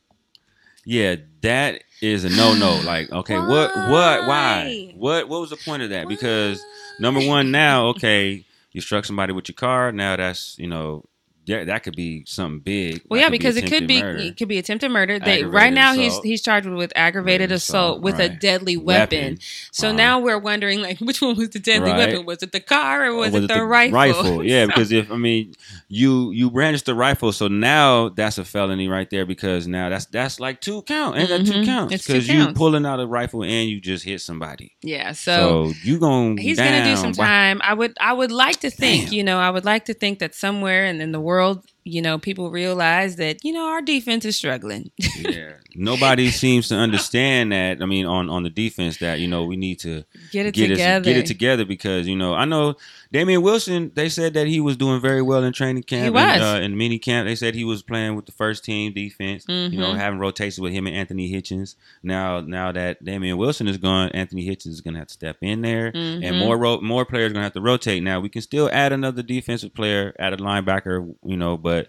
Speaker 2: Yeah, that is a no no. Like, okay, what what why?
Speaker 1: Why?
Speaker 2: What what was the point of that? Because number one, now, okay, you struck somebody with your car. Now that's you know that, that could be something big.
Speaker 1: Well,
Speaker 2: That
Speaker 1: yeah,
Speaker 2: could be
Speaker 1: because it could be
Speaker 2: murder.
Speaker 1: it could be attempted murder. They right now he's
Speaker 2: assault.
Speaker 1: he's charged with aggravated assault
Speaker 2: assault,
Speaker 1: with a deadly weapon.
Speaker 2: Weapon.
Speaker 1: So
Speaker 2: Uh-huh.
Speaker 1: now we're wondering like which one was the deadly
Speaker 2: Right.
Speaker 1: weapon? Was it the car or
Speaker 2: Or
Speaker 1: was, it the, rifle?
Speaker 2: Rifle, yeah.
Speaker 1: So-
Speaker 2: Because if I mean, you you brandished the rifle, so now that's a felony right there. Because now that's that's like two count, ain't that two
Speaker 1: Mhm.
Speaker 2: counts? Because you pulling out a rifle and you just hit somebody.
Speaker 1: yeah, so
Speaker 2: So, you gonna
Speaker 1: he's gonna do some time. I would I would like to think,
Speaker 2: Damn.
Speaker 1: you know, I would like to think that somewhere in, in the world, world you know, people realize that, you know, our defense is struggling.
Speaker 2: yeah. Nobody seems to understand that. I mean, on on the defense, that you know we need to
Speaker 1: Get it
Speaker 2: get
Speaker 1: together.
Speaker 2: It, get it together because you know I know Damien Wilson. They said that he was doing very well in training camp.
Speaker 1: He was.
Speaker 2: And, uh, in mini camp. They said he was playing with the first team defense. You know,
Speaker 1: Mhm.
Speaker 2: having rotations with him and Anthony Hitchens. Now, now that Damien Wilson is gone, Anthony Hitchens is going to have to step in there, and
Speaker 1: Mhm.
Speaker 2: more ro- more players are going to have to rotate. Now we can still add another defensive player, add a linebacker. You know, but. But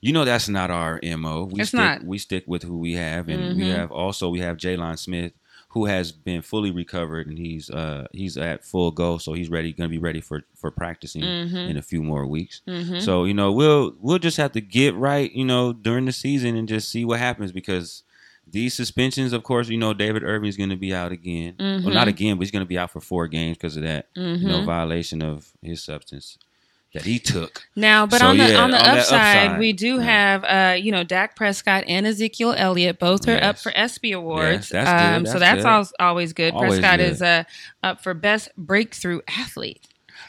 Speaker 2: you know that's not our mo. We
Speaker 1: It's
Speaker 2: stick,
Speaker 1: not.
Speaker 2: We stick with who we have, and we
Speaker 1: Mhm.
Speaker 2: have also we have Jaylon Smith, who has been fully recovered, and he's uh he's at full go, so he's ready, going to be ready for for practicing
Speaker 1: Mhm.
Speaker 2: in a few more weeks.
Speaker 1: Mhm.
Speaker 2: So you know we'll we'll just have to get right, you know, during the season and just see what happens because these suspensions, of course, you know David Irving is going to be out again. Well, not again, but he's going to be out for four games because of that, you know,
Speaker 1: Mhm.
Speaker 2: violation of his substance that he took.
Speaker 1: Now, but
Speaker 2: So,
Speaker 1: on the
Speaker 2: yeah,
Speaker 1: on the
Speaker 2: on
Speaker 1: upside,
Speaker 2: upside,
Speaker 1: we do
Speaker 2: yeah.
Speaker 1: have uh, you know Dak Prescott and Ezekiel Elliott both are up for ESPY awards.
Speaker 2: Yes, that's
Speaker 1: Um, so
Speaker 2: that's
Speaker 1: that's
Speaker 2: good.
Speaker 1: always good.
Speaker 2: Always
Speaker 1: Prescott
Speaker 2: good.
Speaker 1: is uh, up for best breakthrough athlete.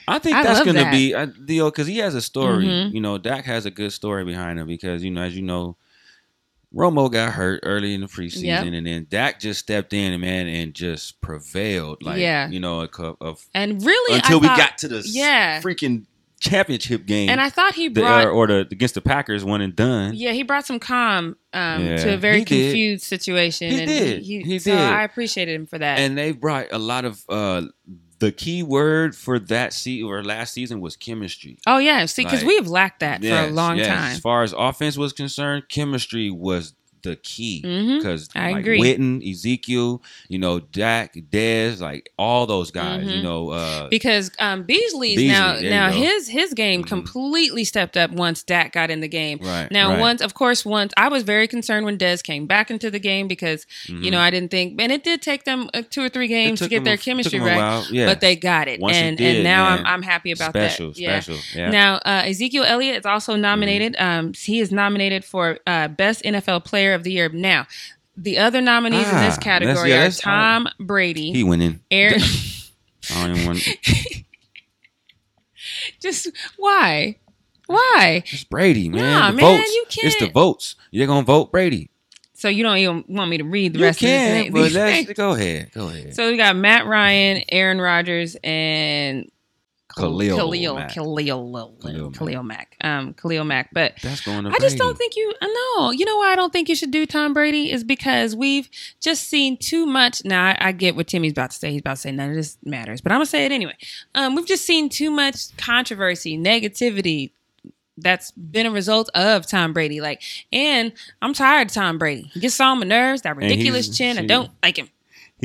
Speaker 2: I think
Speaker 1: I
Speaker 2: that's going to
Speaker 1: that.
Speaker 2: be uh, Theo because he has a story.
Speaker 1: Mhm.
Speaker 2: You know, Dak has a good story behind him because you know, as you know, Romo got hurt early in the preseason,
Speaker 1: Yep.
Speaker 2: and then Dak just stepped in, man, and just prevailed. Like,
Speaker 1: Yeah.
Speaker 2: you know, a cup of
Speaker 1: And really,
Speaker 2: until
Speaker 1: I
Speaker 2: we
Speaker 1: thought-
Speaker 2: got to the
Speaker 1: yeah.
Speaker 2: freaking championship game.
Speaker 1: And I thought he
Speaker 2: the,
Speaker 1: brought
Speaker 2: or, or the against the Packers one and done.
Speaker 1: Yeah, he brought some calm um,
Speaker 2: Yeah,
Speaker 1: to a very
Speaker 2: he did.
Speaker 1: confused situation.
Speaker 2: He
Speaker 1: and
Speaker 2: did. He
Speaker 1: so
Speaker 2: did.
Speaker 1: I appreciated him for that.
Speaker 2: And they brought a lot of uh the key word for that season or last season was chemistry.
Speaker 1: oh yeah, see, because
Speaker 2: Like,
Speaker 1: we have lacked that for a long
Speaker 2: yes.
Speaker 1: time.
Speaker 2: As far as offense was concerned, chemistry was the key because
Speaker 1: I
Speaker 2: like
Speaker 1: agree.
Speaker 2: Witten, Ezekiel, you know, Dak, Dez, like all those guys,
Speaker 1: Mhm.
Speaker 2: you know, uh,
Speaker 1: Because um, Beasley's
Speaker 2: Beasley,
Speaker 1: now now his his game
Speaker 2: Mhm.
Speaker 1: completely stepped up once Dak got in the game.
Speaker 2: right
Speaker 1: Now,
Speaker 2: right.
Speaker 1: once, of course, once I was very concerned when Dez came back into the game because you know I didn't think, and it did take them uh, two or three
Speaker 2: Mm-hmm.
Speaker 1: Games to get their
Speaker 2: a-
Speaker 1: chemistry right,
Speaker 2: yeah.
Speaker 1: but they got it,
Speaker 2: Once
Speaker 1: and
Speaker 2: did,
Speaker 1: and now
Speaker 2: man,
Speaker 1: I'm I'm happy about
Speaker 2: special,
Speaker 1: that. Yeah.
Speaker 2: special, yeah.
Speaker 1: Now uh, Ezekiel Elliott is also nominated.
Speaker 2: Mm-hmm.
Speaker 1: Um, he is nominated for uh, best NFL Player of the Year. Now, the other nominees in
Speaker 2: Ah,
Speaker 1: this category
Speaker 2: yeah,
Speaker 1: are Tom Brady,
Speaker 2: he went in.
Speaker 1: Aaron.
Speaker 2: I don't even want.
Speaker 1: just why? Why?
Speaker 2: It's Brady, man.
Speaker 1: Nah,
Speaker 2: the
Speaker 1: man,
Speaker 2: votes.
Speaker 1: you
Speaker 2: It's the votes. You're gonna vote Brady.
Speaker 1: So you don't even want me to read the
Speaker 2: You
Speaker 1: rest of
Speaker 2: can,
Speaker 1: this?
Speaker 2: but let's go ahead. Go ahead.
Speaker 1: So we got Matt Ryan, Aaron Rodgers, and
Speaker 2: Khalil
Speaker 1: Khalil
Speaker 2: Mack.
Speaker 1: Khalil
Speaker 2: Khalil
Speaker 1: Khalil,
Speaker 2: Mack.
Speaker 1: Mack. Um, Khalil Mack. But
Speaker 2: That's going to.
Speaker 1: I just don't think you. uh, No, you know why I don't think you should do Tom Brady is because we've just seen too much. Now I, I get what Timmy's about to say. He's about to say none of this matters, but I'm gonna say it anyway. Um, we've just seen too much controversy, negativity. That's been a result of Tom Brady. Like, and I'm tired of Tom Brady. He gets on my nerves. That ridiculous chin. I don't like him.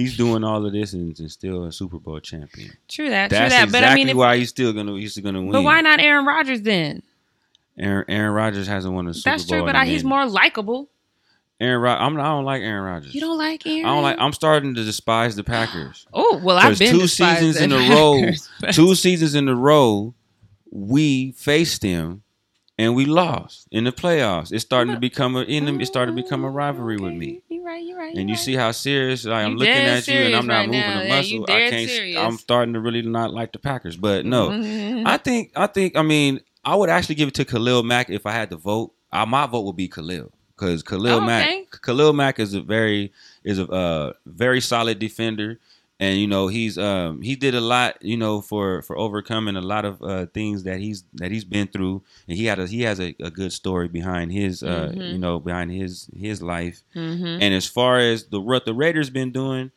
Speaker 2: He's doing all of this and, and still a Super Bowl champion.
Speaker 1: True that.
Speaker 2: That's
Speaker 1: true that.
Speaker 2: exactly
Speaker 1: but I mean, if,
Speaker 2: why he's still gonna he's still gonna win.
Speaker 1: but why not Aaron Rodgers then?
Speaker 2: Aaron, Aaron Rodgers hasn't won a Super
Speaker 1: That's
Speaker 2: Bowl.
Speaker 1: That's true, but I, he's more likable.
Speaker 2: Aaron. Rod- I'm, I don't like Aaron Rodgers.
Speaker 1: You don't like Aaron?
Speaker 2: I don't like. I'm starting to despise the Packers.
Speaker 1: Oh well, I've been
Speaker 2: two seasons in a row,
Speaker 1: Packers,
Speaker 2: two seasons in a row, we faced them and we lost in the playoffs. It's starting to become a in It's starting to become a rivalry with me.
Speaker 1: You're right. You're right.
Speaker 2: And you
Speaker 1: you're
Speaker 2: see how serious like, I'm looking at you, and I'm not
Speaker 1: right
Speaker 2: moving
Speaker 1: now.
Speaker 2: a muscle.
Speaker 1: you
Speaker 2: I can't.
Speaker 1: serious.
Speaker 2: I'm starting to really not like the Packers. But no,
Speaker 1: Mhm.
Speaker 2: I think I think I mean I would actually give it to Khalil Mack if I had to vote. Uh, my vote would be Khalil because Khalil
Speaker 1: Oh,
Speaker 2: Mack
Speaker 1: okay.
Speaker 2: Khalil Mack is a very is a uh, very solid defender, and you know he's um he did a lot you know for for overcoming a lot of uh, things that he's that he's been through, and he had a he has a, a good story behind his uh
Speaker 1: Mhm.
Speaker 2: you know behind his his life.
Speaker 1: Mhm.
Speaker 2: And as far as the what the Raiders been doing,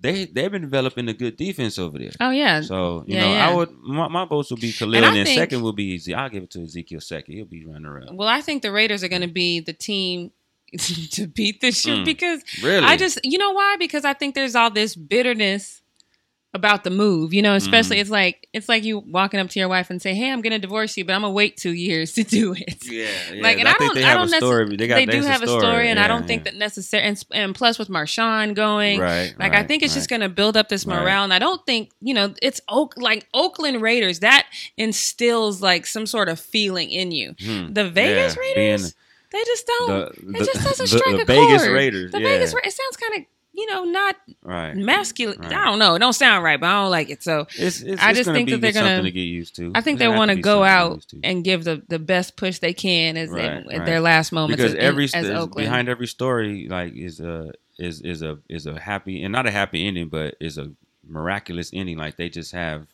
Speaker 2: they they've been developing a good defense over there.
Speaker 1: Oh yeah.
Speaker 2: So you
Speaker 1: Yeah,
Speaker 2: know,
Speaker 1: yeah.
Speaker 2: I would my, my votes would be Khalil,
Speaker 1: And
Speaker 2: and, then
Speaker 1: think-
Speaker 2: second will be easy. I'll give it to Ezekiel second. He'll be running around.
Speaker 1: Well, I think the Raiders are going to be the team to beat this year
Speaker 2: Mm.
Speaker 1: because
Speaker 2: Really?
Speaker 1: I just, you know why? Because I think there's all this bitterness about the move. You know, especially
Speaker 2: Mhm.
Speaker 1: it's like it's like you walking up to your wife and say, "Hey, I'm going to divorce you, but I'm going to wait two years to do it."
Speaker 2: yeah, yeah.
Speaker 1: Like, and I,
Speaker 2: think
Speaker 1: don't, I don't
Speaker 2: necessarily. They
Speaker 1: they do have a story, and I don't think that necessary. And, and plus, with Marshawn going,
Speaker 2: Right.
Speaker 1: Like I think it's just going to build up this
Speaker 2: Right.
Speaker 1: morale, and I don't think you know it's Oak like Oakland Raiders that instills like some sort of feeling in you.
Speaker 2: Hmm.
Speaker 1: The Vegas
Speaker 2: Yeah,
Speaker 1: Raiders, they just don't.
Speaker 2: the-
Speaker 1: it just doesn't
Speaker 2: the-
Speaker 1: strike
Speaker 2: the
Speaker 1: a
Speaker 2: Vegas
Speaker 1: chord.
Speaker 2: Raiders,
Speaker 1: The
Speaker 2: yeah.
Speaker 1: Vegas Ra- it sounds kind of you know not
Speaker 2: right.
Speaker 1: masculine.
Speaker 2: Right.
Speaker 1: I don't know. It don't sound right, but I don't like it. So
Speaker 2: It's, it's,
Speaker 1: I just think that they're gonna-
Speaker 2: to get used to.
Speaker 1: I think they want to go out and give the the best push they can as
Speaker 2: Right,
Speaker 1: they, at
Speaker 2: right.
Speaker 1: their last moments
Speaker 2: because
Speaker 1: as,
Speaker 2: every
Speaker 1: as Oakland.
Speaker 2: behind every story like is a is is a is a happy and not a happy ending but is a miraculous ending like they just have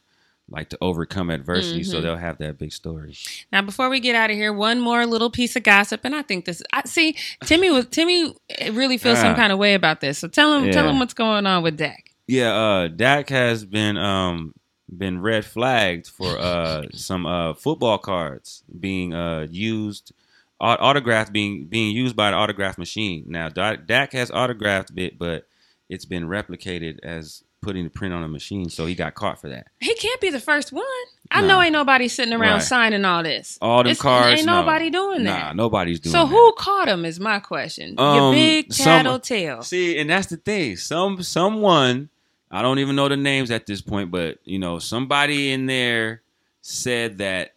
Speaker 2: like to overcome adversity so
Speaker 1: Mhm.
Speaker 2: they'll have that big story
Speaker 1: Now, before we get out of here, one more little piece of gossip, and I think this. I see Timmy was Timmy really feels some
Speaker 2: Ah.
Speaker 1: kind of way about this. So tell him, tell him what's going on with Dak.
Speaker 2: yeah uh Dak has been um been red flagged for uh some uh football cards being uh used au- autographed being being used by the autograph machine now Da- Dak has autographed it but it's been replicated as putting the print on a machine so he got caught for that
Speaker 1: He can't be the first one. I
Speaker 2: Nah.
Speaker 1: know ain't nobody sitting around
Speaker 2: Right.
Speaker 1: signing all this.
Speaker 2: all them
Speaker 1: It's-
Speaker 2: cards.
Speaker 1: Ain't
Speaker 2: no.
Speaker 1: nobody doing that.
Speaker 2: Nah, nobody's doing
Speaker 1: so
Speaker 2: that.
Speaker 1: So who caught him is my question. Your
Speaker 2: Um,
Speaker 1: big
Speaker 2: some-
Speaker 1: tattletale.
Speaker 2: See, and that's the thing. Some someone I don't even know the names at this point, but you know, somebody in there said that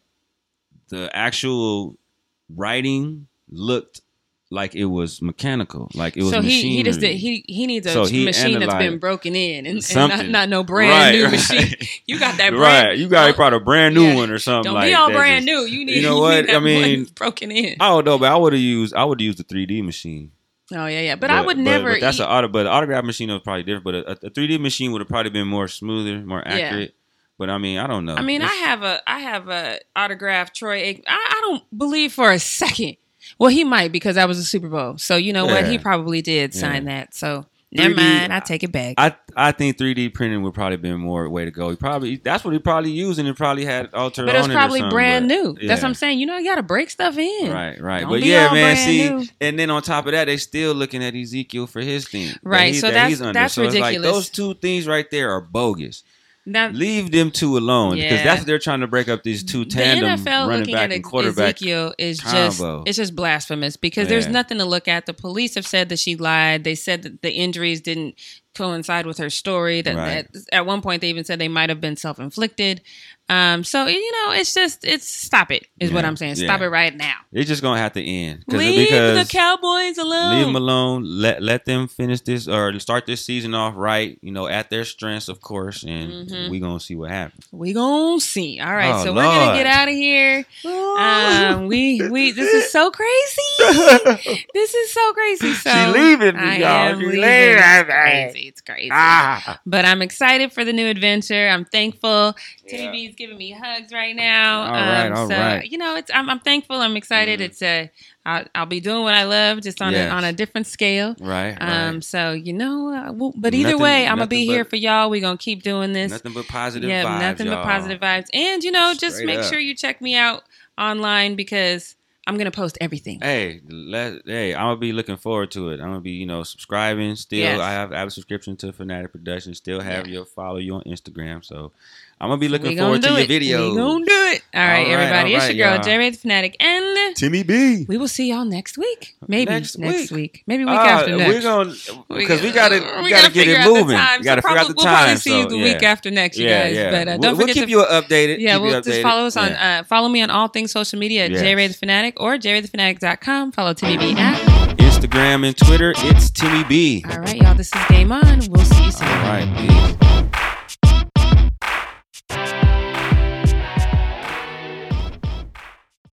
Speaker 2: the actual writing looked like it was mechanical, like it was
Speaker 1: so he he just did, he he needs a
Speaker 2: So he
Speaker 1: machine that's been broken in and, and not, not no brand
Speaker 2: Right,
Speaker 1: new
Speaker 2: right.
Speaker 1: machine. You got that brand.
Speaker 2: right. You got probably a brand new
Speaker 1: yeah.
Speaker 2: one or something.
Speaker 1: Don't
Speaker 2: like
Speaker 1: be all brand
Speaker 2: just-
Speaker 1: new. You need
Speaker 2: You know
Speaker 1: you
Speaker 2: what? I mean,
Speaker 1: broken in.
Speaker 2: I don't know, but I would have used I would used the 3D machine.
Speaker 1: Oh yeah, yeah. But, I would
Speaker 2: but-
Speaker 1: never.
Speaker 2: But that's
Speaker 1: eat-
Speaker 2: an auto. But the autograph machine was probably different. But a, a 3D machine would have probably been more smoother, more
Speaker 1: Yeah.
Speaker 2: accurate. But I mean, I don't know.
Speaker 1: I mean, I have a I have a autograph Troy. I don't believe for a second. Well, he might because that was a Super Bowl. So you know what? He probably did sign that. So never
Speaker 2: 3D
Speaker 1: mind. I take it back.
Speaker 2: I I think 3D printing would probably been more way to go. He probably that's what he probably used, and it probably had alter.
Speaker 1: but it was probably
Speaker 2: something,
Speaker 1: brand
Speaker 2: but-
Speaker 1: new. That's what I'm saying. You know, you got to break stuff in.
Speaker 2: Right, right.
Speaker 1: Don't
Speaker 2: but yeah, man. See,
Speaker 1: new.
Speaker 2: and then on top of that, they still looking at Ezekiel for his thing. that
Speaker 1: Right,
Speaker 2: he-
Speaker 1: so
Speaker 2: that
Speaker 1: that's-
Speaker 2: under.
Speaker 1: that's
Speaker 2: so it's like
Speaker 1: ridiculous.
Speaker 2: those two things right there are bogus.
Speaker 1: Now,
Speaker 2: Leave them two alone because that's what they're trying to break up these two
Speaker 1: the
Speaker 2: tandem
Speaker 1: NFL
Speaker 2: running back
Speaker 1: at
Speaker 2: and quarterback.
Speaker 1: Ezekiel is
Speaker 2: combo.
Speaker 1: just it's just blasphemous because there's nothing to look at. The police have said that she lied. They said that the injuries didn't coincide with her story. That,
Speaker 2: Right.
Speaker 1: that at one point they even said they might have been self inflicted. Um, so you know, it's just it's stop it is what I'm saying. Stop
Speaker 2: yeah.
Speaker 1: it right now.
Speaker 2: It's just gonna have to end
Speaker 1: Leave
Speaker 2: because
Speaker 1: the Cowboys alone.
Speaker 2: leave them alone. Let let them finish this or start this season off right. You know, at their strengths, of course, and
Speaker 1: Mhm.
Speaker 2: we gonna see what happens.
Speaker 1: We gonna see. All right,
Speaker 2: Oh,
Speaker 1: so we're gonna get out of here. Um, we we this is so crazy. this is so crazy. So
Speaker 2: She leaving me, y'all. She
Speaker 1: leaving.
Speaker 2: leaving.
Speaker 1: It's crazy. It's crazy.
Speaker 2: Ah,
Speaker 1: But I'm excited for the new adventure. I'm thankful.
Speaker 2: Yeah.
Speaker 1: B's giving me hugs right now.
Speaker 2: All right, all
Speaker 1: so
Speaker 2: right.
Speaker 1: you know, it's I'm, I'm thankful. I'm excited.
Speaker 2: Mhm.
Speaker 1: It's a I'll, I'll be doing what I love, just on
Speaker 2: Yes.
Speaker 1: a on a different scale.
Speaker 2: right,
Speaker 1: Um,
Speaker 2: right.
Speaker 1: so you know, well, but either
Speaker 2: Nothing-
Speaker 1: way, I'm gonna be here for y'all. We're gonna keep doing this.
Speaker 2: Nothing but positive
Speaker 1: yeah,
Speaker 2: vibes.
Speaker 1: nothing
Speaker 2: y'all.
Speaker 1: but positive vibes. And you know, just make
Speaker 2: up.
Speaker 1: sure you check me out online because I'm gonna post everything.
Speaker 2: Hey, let hey, I'm gonna be looking forward to it. I'm gonna be, you know, subscribing. Still,
Speaker 1: Yes.
Speaker 2: I have I have a subscription to Fanatic Productions. Still have
Speaker 1: Yeah.
Speaker 2: your follow you on Instagram. So I'm gonna be looking
Speaker 1: we
Speaker 2: forward to
Speaker 1: gonna
Speaker 2: your
Speaker 1: do it.
Speaker 2: videos.
Speaker 1: We gonna do it. All right,
Speaker 2: All right,
Speaker 1: everybody.
Speaker 2: all
Speaker 1: it's your girl,
Speaker 2: y'all.
Speaker 1: J Ray the Fanatic, and
Speaker 2: Timmy B.
Speaker 1: we will see y'all next week. Maybe
Speaker 2: Next
Speaker 1: next,
Speaker 2: week.
Speaker 1: week. Maybe week
Speaker 2: Ah,
Speaker 1: after next.
Speaker 2: We're gonna because we gotta we, gotta, get it moving. We gotta
Speaker 1: so
Speaker 2: figure out
Speaker 1: probably-
Speaker 2: the
Speaker 1: We'll probably
Speaker 2: time.
Speaker 1: see you the
Speaker 2: yeah.
Speaker 1: week after next, you
Speaker 2: yeah,
Speaker 1: guys.
Speaker 2: yeah.
Speaker 1: But uh, don't
Speaker 2: we'll
Speaker 1: forget
Speaker 2: keep
Speaker 1: to
Speaker 2: you updated.
Speaker 1: Yeah,
Speaker 2: keep you
Speaker 1: well, just follow us on
Speaker 2: Yeah.
Speaker 1: uh, follow me on all things social media at
Speaker 2: Yes.
Speaker 1: J Ray the Fanatic or jraythefanatic.com. Follow Timmy B at.
Speaker 2: Instagram and Twitter. It's Timmy B.
Speaker 1: All right, y'all. This is Game On. We'll see you soon.
Speaker 2: All right, peace.